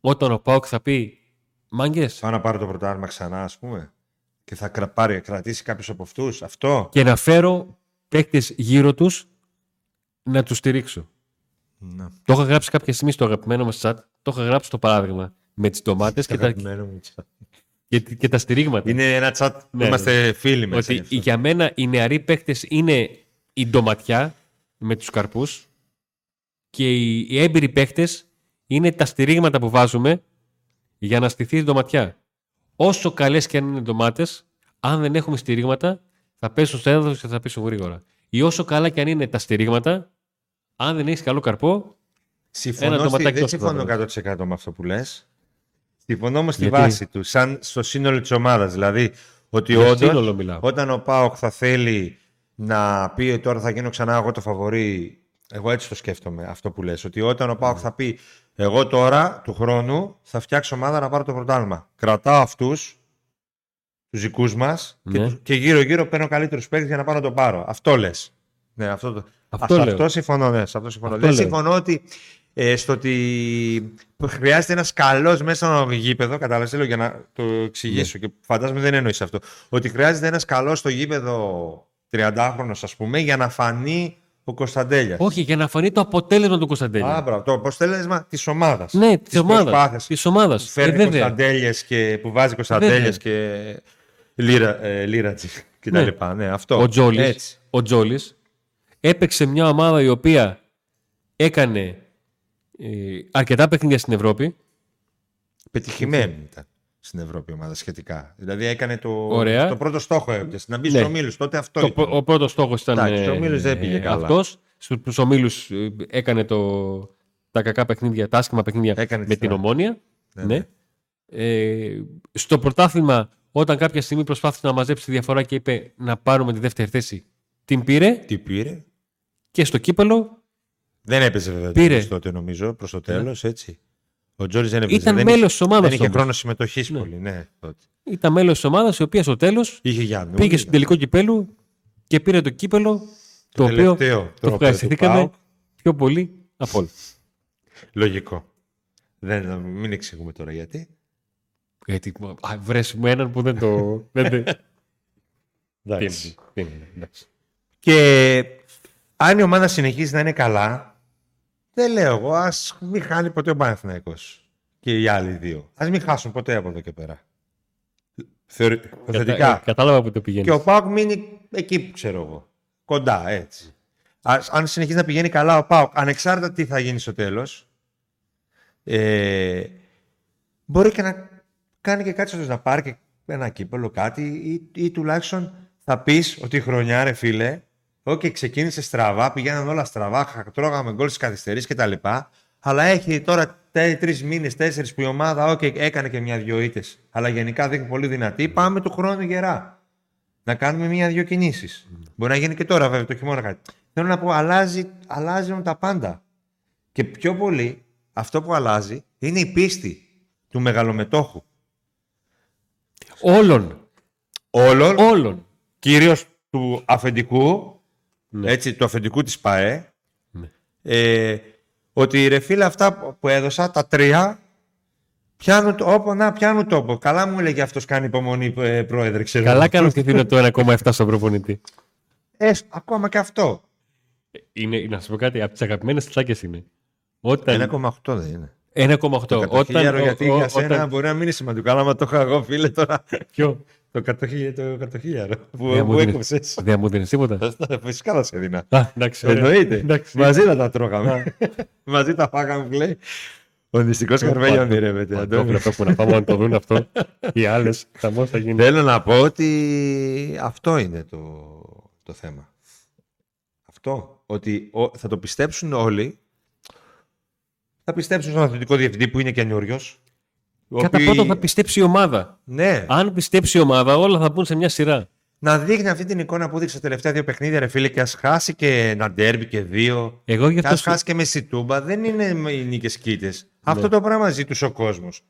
Όταν ο Πάοκ θα πει Μάγκες. Πάω να πάρω το πρωτάθλημα ξανά, ας πούμε. Και θα πάρει, κρατήσει κάποιος από αυτούς. Αυτό; Και να φέρω παίκτες γύρω τους να τους στηρίξω. Να. Το είχα γράψει κάποια στιγμή στο αγαπημένο μας chat. Το είχα γράψει το παράδειγμα με τις ντομάτες και, τα... και, και τα στηρίγματα. Είναι ένα chat που ναι, είμαστε ναι. φίλοι μέσα. Ότι για μένα οι νεαροί παίκτες είναι η ντοματιά με τους καρπούς και οι έμπειροι παίχτες είναι τα στηρίγματα που βάζουμε για να στηθεί η ντοματιά. Όσο καλές και αν είναι ντομάτες, αν δεν έχουμε στηρίγματα, θα πέσουν στο έδαφος και θα πέσουν γρήγορα. Ή όσο καλά και αν είναι τα στηρίγματα, αν δεν έχεις καλό καρπό, συμφωνώ ένα στη, δεν συμφωνώ 100% με αυτό που λες. Συμφωνώ όμω στη βάση του, σαν στο σύνολο της ομάδας. Δηλαδή, ότι όντως, όταν ο Πάοκ θα θέλει να πει τώρα θα γίνω ξανά εγώ το φαβορή. Εγώ έτσι το σκέφτομαι αυτό που λες. Ότι όταν ο Πάοκ θα πει εγώ τώρα του χρόνου θα φτιάξω ομάδα να πάρω το πρωτάθλημα. Κρατάω αυτούς τους δικούς μας ναι. και, γύρω-γύρω παίρνω καλύτερους παίκτες για να πάω να το πάρω. Αυτό λες. Ναι, αυτό, το... αυτό, αυτό συμφωνώ. Ναι, αυτό συμφωνώ. Αυτό Δεν συμφωνώ ότι ε, στο ότι χρειάζεται ένας καλός μέσα στο γήπεδο. Κατάλαβες, θέλω για να το εξηγήσω ναι. και φαντάζομαι δεν εννοείς αυτό. Ότι χρειάζεται ένας καλός στο γήπεδο 30χρονο, ας πούμε, για να φανεί ο Κωνσταντέλιας. Όχι, για να φανεί το αποτέλεσμα του Κωνσταντέλια. Α, μπράβο, το αποτέλεσμα της ομάδας. Ναι, της ομάδας. Της ομάδας. Φέρνει ε, Κωνσταντέλια και που βάζει Κωνσταντέλια και λίρα, ε, λίρατζι *laughs* κτλ. Ναι. ναι. αυτό. Ο Τζόλης, ο Τζόλης έπαιξε μια ομάδα η οποία έκανε ε, αρκετά παιχνίδια στην Ευρώπη. Πετυχημένη ήταν στην Ευρώπη ομάδα σχετικά. Δηλαδή έκανε το, το πρώτο στόχο έπιασε. Να μπει ναι. στους ομίλους. Τότε αυτό το, ήταν. Ο πρώτος στόχος ήταν. Εντάξει, στους ομίλους δεν πήγε καλά. Αυτός. στους ομίλους ε, έκανε το, τα κακά παιχνίδια, τα άσχημα παιχνίδια Έκανε με τη την στραβή. ομόνια. Ναι, Ναι. Ε, στο πρωτάθλημα, όταν κάποια στιγμή προσπάθησε να μαζέψει τη διαφορά και είπε να πάρουμε τη δεύτερη θέση, την πήρε Τι πήρε; και στο κύπελο Δεν έπαιζε βέβαια Πήρε. Πήρε. τότε νομίζω προς το τέλος, έτσι. Ο Τζόρις δεν έπαιζε. ήταν δεν μέλος είχε, της ομάδας. δεν είχε χρόνο συμμετοχής Ναι. πολύ. Ναι, τότε. Ήταν μέλος της ομάδας η οποία στο τέλος Είχε Γιάννη. πήγε στο τελικό κυπέλου και πήρε το κύπελο το, οποίο τελευταίο το τρόπαιο του ευχαριστηθήκαμε ΠΑΟΚ. πιο πολύ από όλα. Λογικό. Δεν, μην εξηγούμε τώρα γιατί. Γιατί α, βρες μου έναν που δεν το. δεν, δεν... Τι Εντάξει. είναι, τι είναι, εντάξει. Και αν η ομάδα συνεχίζει να είναι καλά, δεν λέω εγώ, ας μην χάνει ποτέ ο Παναθηναϊκός και οι άλλοι δύο. Α μην χάσουν ποτέ από εδώ και πέρα. Θεωρη... Κατα- Υποθετικά. ε, κατάλαβα που το πηγαίνεις. Και ο Πάουκ μείνει εκεί που ξέρω εγώ. Κοντά, έτσι. Ας- αν συνεχίζει να πηγαίνει καλά ο Πάουκ, ανεξάρτητα τι θα γίνει στο τέλος, ε, μπορεί και να κάνει και κάτι στο τέλος, να πάρει και ένα κύπελο, κάτι, ή, ή τουλάχιστον θα πεις ότι η χρονιά, ρε φίλε, Οκ, ξεκίνησε στραβά, πηγαίναν όλα στραβά, χα- τρώγαμε γκολ στις καθυστερήσει κτλ. Αλλά έχει τώρα τρεις μήνες, τέσσερις που η ομάδα οκ, έκανε και μια-δυο ήττες. Αλλά γενικά δείχνει πολύ δυνατή. Πάμε του χρόνου γερά. Να κάνουμε μία-δυο κινήσεις. Μπορεί να γίνει και τώρα, βέβαια, το χειμώνα κάτι. Θέλω να πω, αλλάζει, αλλάζουν τα πάντα. Και πιο πολύ αυτό που αλλάζει είναι η πίστη του μεγαλομετόχου. Όλων. Όλων, Όλων. κυρίως του αφεντικού, Ναι. έτσι, του αφεντικού της ΠΑΕ, Ναι. ε, ότι ρε φίλε αυτά που έδωσα, τα τρία, πιάνουν, το-όπο, να, πιάνουν τόπο. Καλά μου έλεγε αυτός κάνει υπομονή ε, πρόεδρε, ξέρω. Καλά κάνω και δίνω το 1,7 στον προπονητή. Ε, ακόμα και αυτό. Είναι, να σου πω κάτι, από τις αγαπημένες τσάκες είναι. Όταν. 1,8 δεν είναι. 1,8. Το Όταν. κατοχίλιαρο, γιατί ο- για ο- σένα όταν- μπορεί να μην είναι σημαντικό, αλλά άμα το είχα εγώ φίλε τώρα. Ποιο; το κατοχίλιαρο, το κατοχίλιαρο που, Δεν μου που δίνεις- έκοψες. Δεν μου δίνεις τίποτα; Φυσικά θα σε δίνα. Α, εντάξει. ωραία. Εννοείται. Εντάξει. Μαζί θα τα τρώγαμε. *laughs* Μαζί τα φάγαμε που λέει. Ο νηστικός Καρβέλια ονειρεύεται. Παντόφλα Αντώνη. αυτό που να πάμε να το δουν αυτό. Οι άλλες. Χαμό θα γίνει. Θέλω να πω ότι αυτό είναι το, το θέμα. Αυτό. Ότι ο- θα το πιστέψουν όλοι. Θα πιστέψουν στον αθλητικό διευθυντή που είναι καινούριος. Κατά πρώτον θα πιστέψει η ομάδα. Ναι. Αν πιστέψει η ομάδα, όλα θα μπουν σε μια σειρά. Να δείχνει αυτή την εικόνα που έδειξε τα τελευταία δύο παιχνίδια, ρε φίλε, και ας χάσει και ένα ντέρμπι και δύο. Εγώ γι' Και αυτό. ας σου- χάσει και με σιτούμπα. Δεν είναι οι νίκες κοίτε. Αυτό το πράγμα ζητούσε ο κόσμος.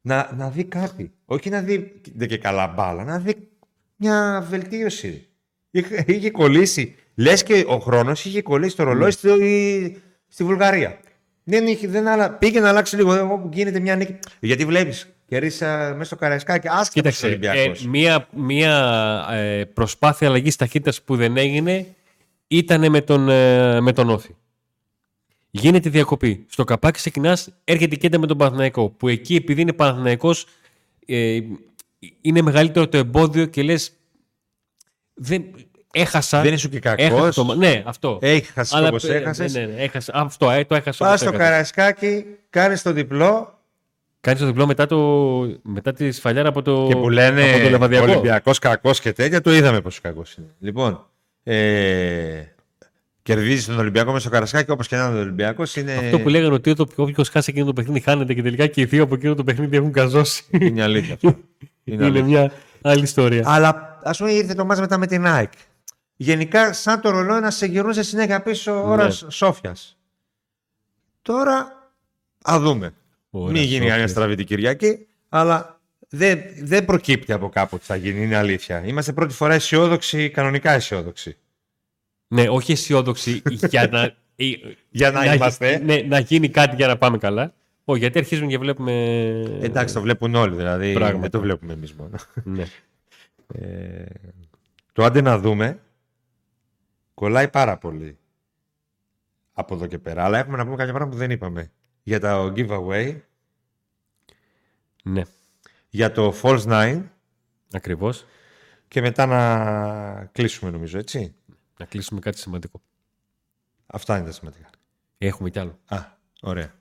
Να, να δει κάτι. Όχι να δει δεν και καλά μπάλα, να δει μια βελτίωση. Είχε, είχε κολλήσει. Λες και ο χρόνος είχε κολλήσει το ρολόι στη, στη Βουλγαρία. Δεν, είχε, δεν άλλα, πήγε να αλλάξει λίγο εγώ που γίνεται μια νίκη. Γιατί βλέπεις, κερδίσα μέσα στο Καραϊσκάκι, άσχετα ο Κοίταξε, Ολυμπιακός. ε, μία, μία ε, προσπάθεια αλλαγής ταχύτητας που δεν έγινε ήταν με τον, ε, με τον Όφη. Γίνεται διακοπή. Στο καπάκι ξεκινάς, έρχεται η κέντα με τον Παναθηναϊκό. Που εκεί, επειδή είναι Παναθηναϊκός, ε, είναι μεγαλύτερο το εμπόδιο και λες. Δεν, έχασα. Δεν είσαι και έχασα κακός. το- ναι, αυτό. Έχει χάσει Αλλά, όπως ε, έχασες. Ναι, ναι, ναι, έχασα. Αυτό, ε, το έχασα. Πας όπως στο έχασα. Καραϊσκάκι, κάνεις το διπλό Κάνεις το διπλό μετά, το, μετά τη σφαλιάρα από το, και που λένε από το Λεβαδιακό. Ολυμπιακός κακός και τέτοια, το είδαμε πόσο κακός είναι. Λοιπόν, ε, κερδίζεις τον Ολυμπιακό μέσα στο Καρασκάκι, όπως και να είναι ο Ολυμπιακός. Είναι, Αυτό που λέγανε ότι όποιος χάσει εκείνο το παιχνίδι χάνεται και τελικά και οι δύο από εκείνο το παιχνίδι έχουν καζώσει. είναι αλήθεια. αυτό. *laughs* είναι Είναι, αλήθεια. μια άλλη ιστορία. Αλλά ας πούμε ήρθε το μάτς μετά με την ΑΕΚ. Γενικά, σαν το ρολόι να σε γυρνούσε συνέχεια πίσω ώρα Ναι. Σόφιας. Τώρα, ας δούμε. Ωραία, Μην γίνει Σόφιας. κανένα στραβή την Κυριακή, αλλά δεν, δεν προκύπτει από κάπου ότι θα γίνει, είναι αλήθεια. Είμαστε πρώτη φορά αισιόδοξοι, κανονικά αισιόδοξοι. Ναι, όχι αισιόδοξη για να. ε, *laughs* Για να είμαστε. Ναι, να γίνει κάτι για να πάμε καλά. Όχι, γιατί αρχίζουν και βλέπουμε. Εντάξει, το βλέπουν όλοι, δηλαδή Πράγματα. δεν το βλέπουμε εμείς μόνο. Ναι. Ε, το άντε να δούμε κολλάει πάρα πολύ από εδώ και πέρα. Αλλά έχουμε να πούμε κάποια πράγματα που δεν είπαμε. Για το giveaway, ναι, για το false nine ακριβώς. και μετά να κλείσουμε νομίζω, έτσι. Να κλείσουμε κάτι σημαντικό. Αυτά είναι τα σημαντικά. Έχουμε κι άλλο. Α, ωραία.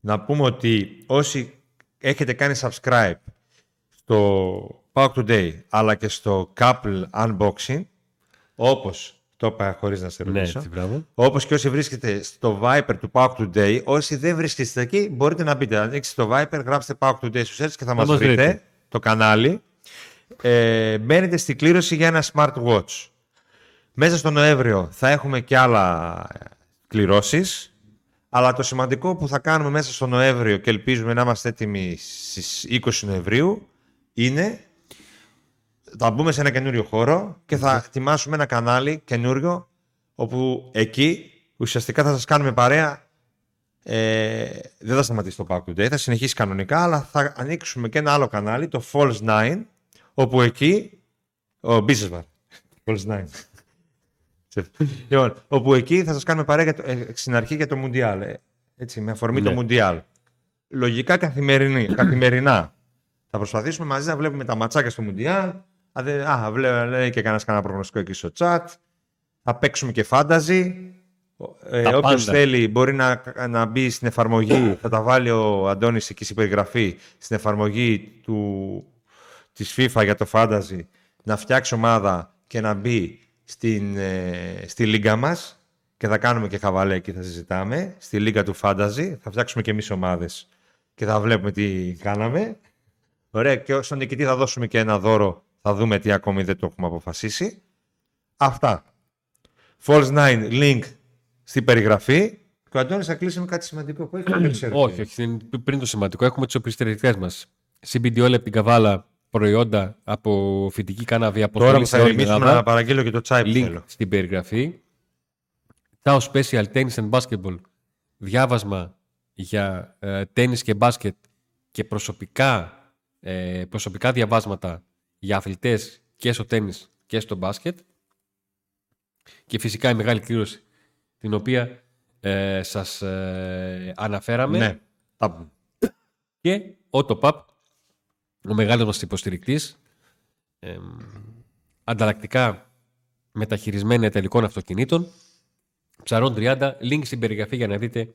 Να πούμε ότι όσοι έχετε κάνει subscribe στο Power Today αλλά και στο Couple Unboxing όπως Το είπα χωρίς να σε Ναι, ρωτήσω. έτσι, μπράβο. Όπως και όσοι βρίσκεται στο Viper του Pack Today, όσοι δεν βρίσκεστε εκεί, μπορείτε να μπείτε. Ανοίξτε το Viper, γράψτε Pack Today στους search και θα, μας μας βρείτε βρείτε. το κανάλι. Ε, μπαίνετε στη κλήρωση για ένα smartwatch. Μέσα στο Νοέμβριο θα έχουμε και άλλα κληρώσεις. Αλλά το σημαντικό που θα κάνουμε μέσα στο Νοέμβριο και ελπίζουμε να είμαστε έτοιμοι στις 20 Νοεμβρίου είναι θα μπούμε σε ένα καινούριο χώρο και θα ετοιμάσουμε ένα κανάλι καινούριο όπου εκεί ουσιαστικά θα σας κάνουμε παρέα. Ε, δεν θα σταματήσει το Pack Today, θα συνεχίσει κανονικά αλλά θα ανοίξουμε και ένα άλλο κανάλι, το Falls 9 όπου εκεί ο Business *laughs* Bar Falls 9 λοιπόν, όπου εκεί θα σας κάνουμε παρέα για το, ε, στην αρχή για το Mundial ε, έτσι, με αφορμή Ναι. το Mundial λογικά καθημερινή, καθημερινά. Θα προσπαθήσουμε μαζί να βλέπουμε τα ματσάκια στο Mundial Α, δε- α βλέ- λέει και κανένας κανένα προγνωστικό εκεί στο chat. Θα παίξουμε και fantasy. Ε, Τα όποιος πάντα. θέλει μπορεί να, να μπει στην εφαρμογή, θα τα βάλει ο Αντώνης εκεί στην περιγραφή, στην εφαρμογή του, της FIFA για το fantasy, να φτιάξει ομάδα και να μπει στην, ε, στη λίγα μας και θα κάνουμε και χαβαλέ εκεί θα συζητάμε, στη λίγα του fantasy, θα φτιάξουμε και εμείς ομάδες και θα βλέπουμε τι κάναμε. Ωραία, και στον νικητή θα δώσουμε και ένα δώρο. Θα δούμε τι ακόμη δεν το έχουμε αποφασίσει. Αυτά. False 9, link στην περιγραφή. Και ο Αντώνης θα κλείσει με κάτι σημαντικό που έχει δεν ξέρω. *clears throat* Όχι, όχι. είναι Πριν το σημαντικό, έχουμε τις οπισθητικέ μας. CBD όλα από την καβάλα προϊόντα από φυτική κάναβη από Τώρα όλη που θα σε όλη την ηρεμήσουμε Ελλάδα. να παραγγείλω και το τσάι που Link θέλω. στην περιγραφή. Tao Special Tennis and Basketball. Διάβασμα για ε, τένις και μπάσκετ και προσωπικά, ε, προσωπικά διαβάσματα για αθλητές και στο τένις και στο μπάσκετ. Και φυσικά η μεγάλη κλήρωση την οποία ε, σας ε, αναφέραμε. Ναι. Τα πούμε. Και ο Topap, ο μεγάλος μας υποστηρικτής, εμ, ανταλλακτικά μεταχειρισμένα τελικών αυτοκινήτων, ψαρών 30, link στην περιγραφή για να δείτε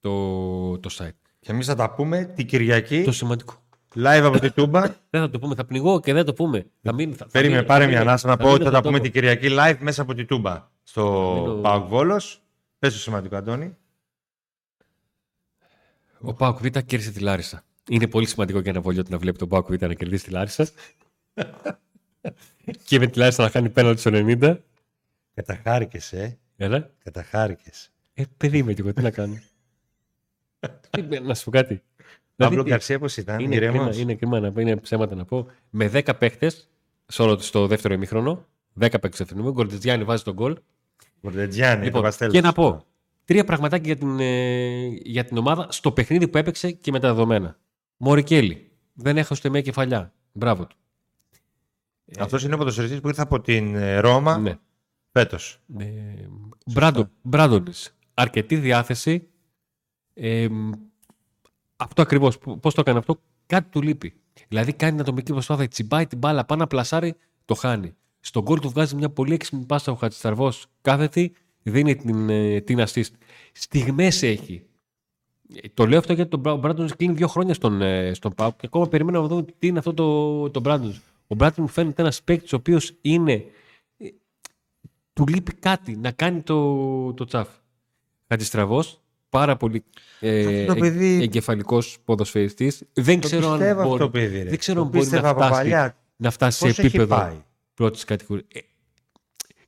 το, το site. Και εμείς θα τα πούμε την Κυριακή, Το σημαντικό. Live από τη Τούμπα. *laughs* Δεν θα το πούμε, θα πνιγώ και δεν το πούμε. Θα μείνει, θα, θα Περίμενε, μείνει- πάρε θα μια μείνει- ανάσα να θα πω ότι μείνει θα τα στον πούμε τόπο. την Κυριακή live μέσα από τη Τούμπα. Στο μείνω- Πάοκ Βόλος. Πες το σημαντικό, Αντώνη. Ο Πάοκ Β κέρδισε τη Λάρισα. Είναι πολύ σημαντικό για ένα βολιώτη να βλέπει τον Πάοκ Β να κερδίσει τη Λάρισα. *laughs* και με τη Λάρισα να χάνει πέναλτι στο 90. Καταχάρηκες, ε. Έλα. Καταχάρηκες. Ε, παιδί είμαι και εγώ, τι να κάνω. *laughs* Τι- να σου πω κάτι. Παύλο Δηλαδή, Γκαρσία πώς ήταν, είναι, κρίμα, ηρέμος. είναι κρίμα να πω, είναι ψέματα να πω. Με 10 παίχτε στο δεύτερο ημίχρονο, 10 παίχτε στο Ο Γκορτετζιάννη βάζει τον γκολ. Κορδετζιάννη, το Λοιπόν, Βαστέλος. και να πω τρία πραγματάκια για την, ε, για την ομάδα στο παιχνίδι που έπαιξε και με τα δεδομένα. Μωρικέλη. Δεν έχασε ούτε μια κεφαλιά. Μπράβο του. Αυτός είναι ο ποδοσφαιριστής που ήρθε από την ε, Ρώμα Ναι. φέτος. Ε, Μπράντον, Μπράντονης. Αρκετή διάθεση. Ε, αυτό ακριβώς. Π- Πώς το έκανε αυτό. Κάτι του λείπει. Δηλαδή κάνει την ατομική προσπάθεια, τσιμπάει την μπάλα, πάνω να πλασάρει, το χάνει. Στον γκολ του βγάζει μια πολύ έξυπνη πάσα ο Χατζησταρβός κάθετη, δίνει την, ε, την assist. Στιγμές έχει. Ε, Το λέω αυτό γιατί τον Μπράντον κλείνει δύο χρόνια στον, ε, στον ΠΑΟΚ και ακόμα περιμένω να δούμε τι είναι αυτό το, το Μπράντον. Ο Μπράντον μου φαίνεται ένας παίκτης ο οποίος είναι του λείπει κάτι να κάνει το, το τσαφ. Χατζηστραβός, πάρα πολύ ε, Αυτό το παιδί- εγκεφαλικός ποδοσφαιριστής. Δεν Το ξέρω αν πιστεύω μπορεί, αυτό το παιδί, ρε. δεν ξέρω Το αν μπορεί πίστευα να από φτάσει, παλιά. να φτάσει Πώς σε έχει επίπεδο πάει; πρώτης κατηγορίας. Ε,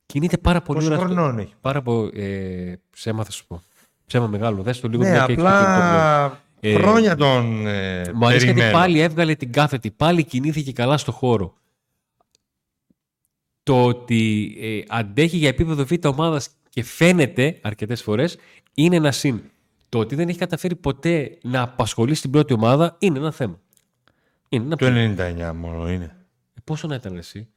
κινείται πάρα πολύ Πόσο ωραία. στο- χρονών έχει; Πάρα πολύ. Ε, ψέμα θα σου πω. Ψέμα μεγάλο. Δες το λίγο Ναι, μια και έχεις το TikTok, απλά Ε, χρόνια τον ε, μου αρέσει γιατί περιμένω. πάλι έβγαλε την κάθετη, πάλι κινήθηκε καλά στο χώρο. Το ότι ε, αντέχει για επίπεδο β' ομάδας και φαίνεται αρκετές φορές είναι ένα συν. Το ότι δεν έχει καταφέρει ποτέ να απασχολεί στην πρώτη ομάδα είναι ένα θέμα. Είναι ένα Το θέμα. 99 μόνο είναι. Πόσο να ήταν εσύ;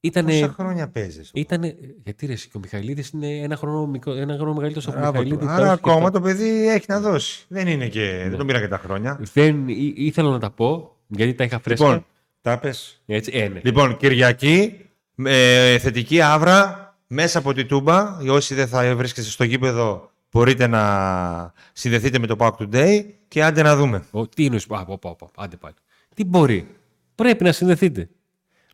Ήτανε, Πόσα χρόνια παίζεις. ήτανε, γιατί ρε, εσύ, και ο Μιχαηλίδης είναι ένα χρόνο, μικρο- ένα χρόνο μεγαλύτερος από τον Μπράβο του. Μιχαηλίδη. Άρα τώρα ακόμα σκεφτώ. το παιδί έχει να δώσει. Δεν είναι και. Ναι. Δεν τον πήρα και τα χρόνια. Δεν, ή- ήθελα να τα πω, γιατί τα είχα φρέσκα. Λοιπόν, τα πες. Έτσι, ε, ναι. Λοιπόν, Κυριακή, με θετική άβρα μέσα από τη Τούμπα. Όσοι δεν θα βρίσκεστε στο γήπεδο, μπορείτε να συνδεθείτε με το Pack Today και άντε να δούμε. Ο, τι είναι, α, πω, πω, πω, άντε πάλι. Τι μπορεί; Πρέπει να συνδεθείτε.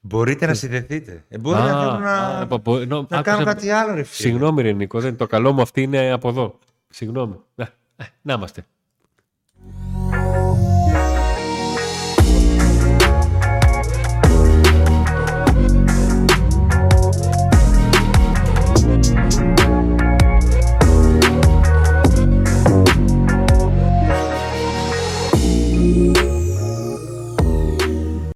Μπορείτε να συνδεθείτε. Ε, μπορεί Α, να θέλουν να, α, πο- πο- νο- να άκουσα- κάνουν κάτι άλλο, ρε φίλε. Συγγνώμη, ρε Νίκο, δεν, το καλό μου αυτή είναι από εδώ. Συγγνώμη. Να, ε, να είμαστε.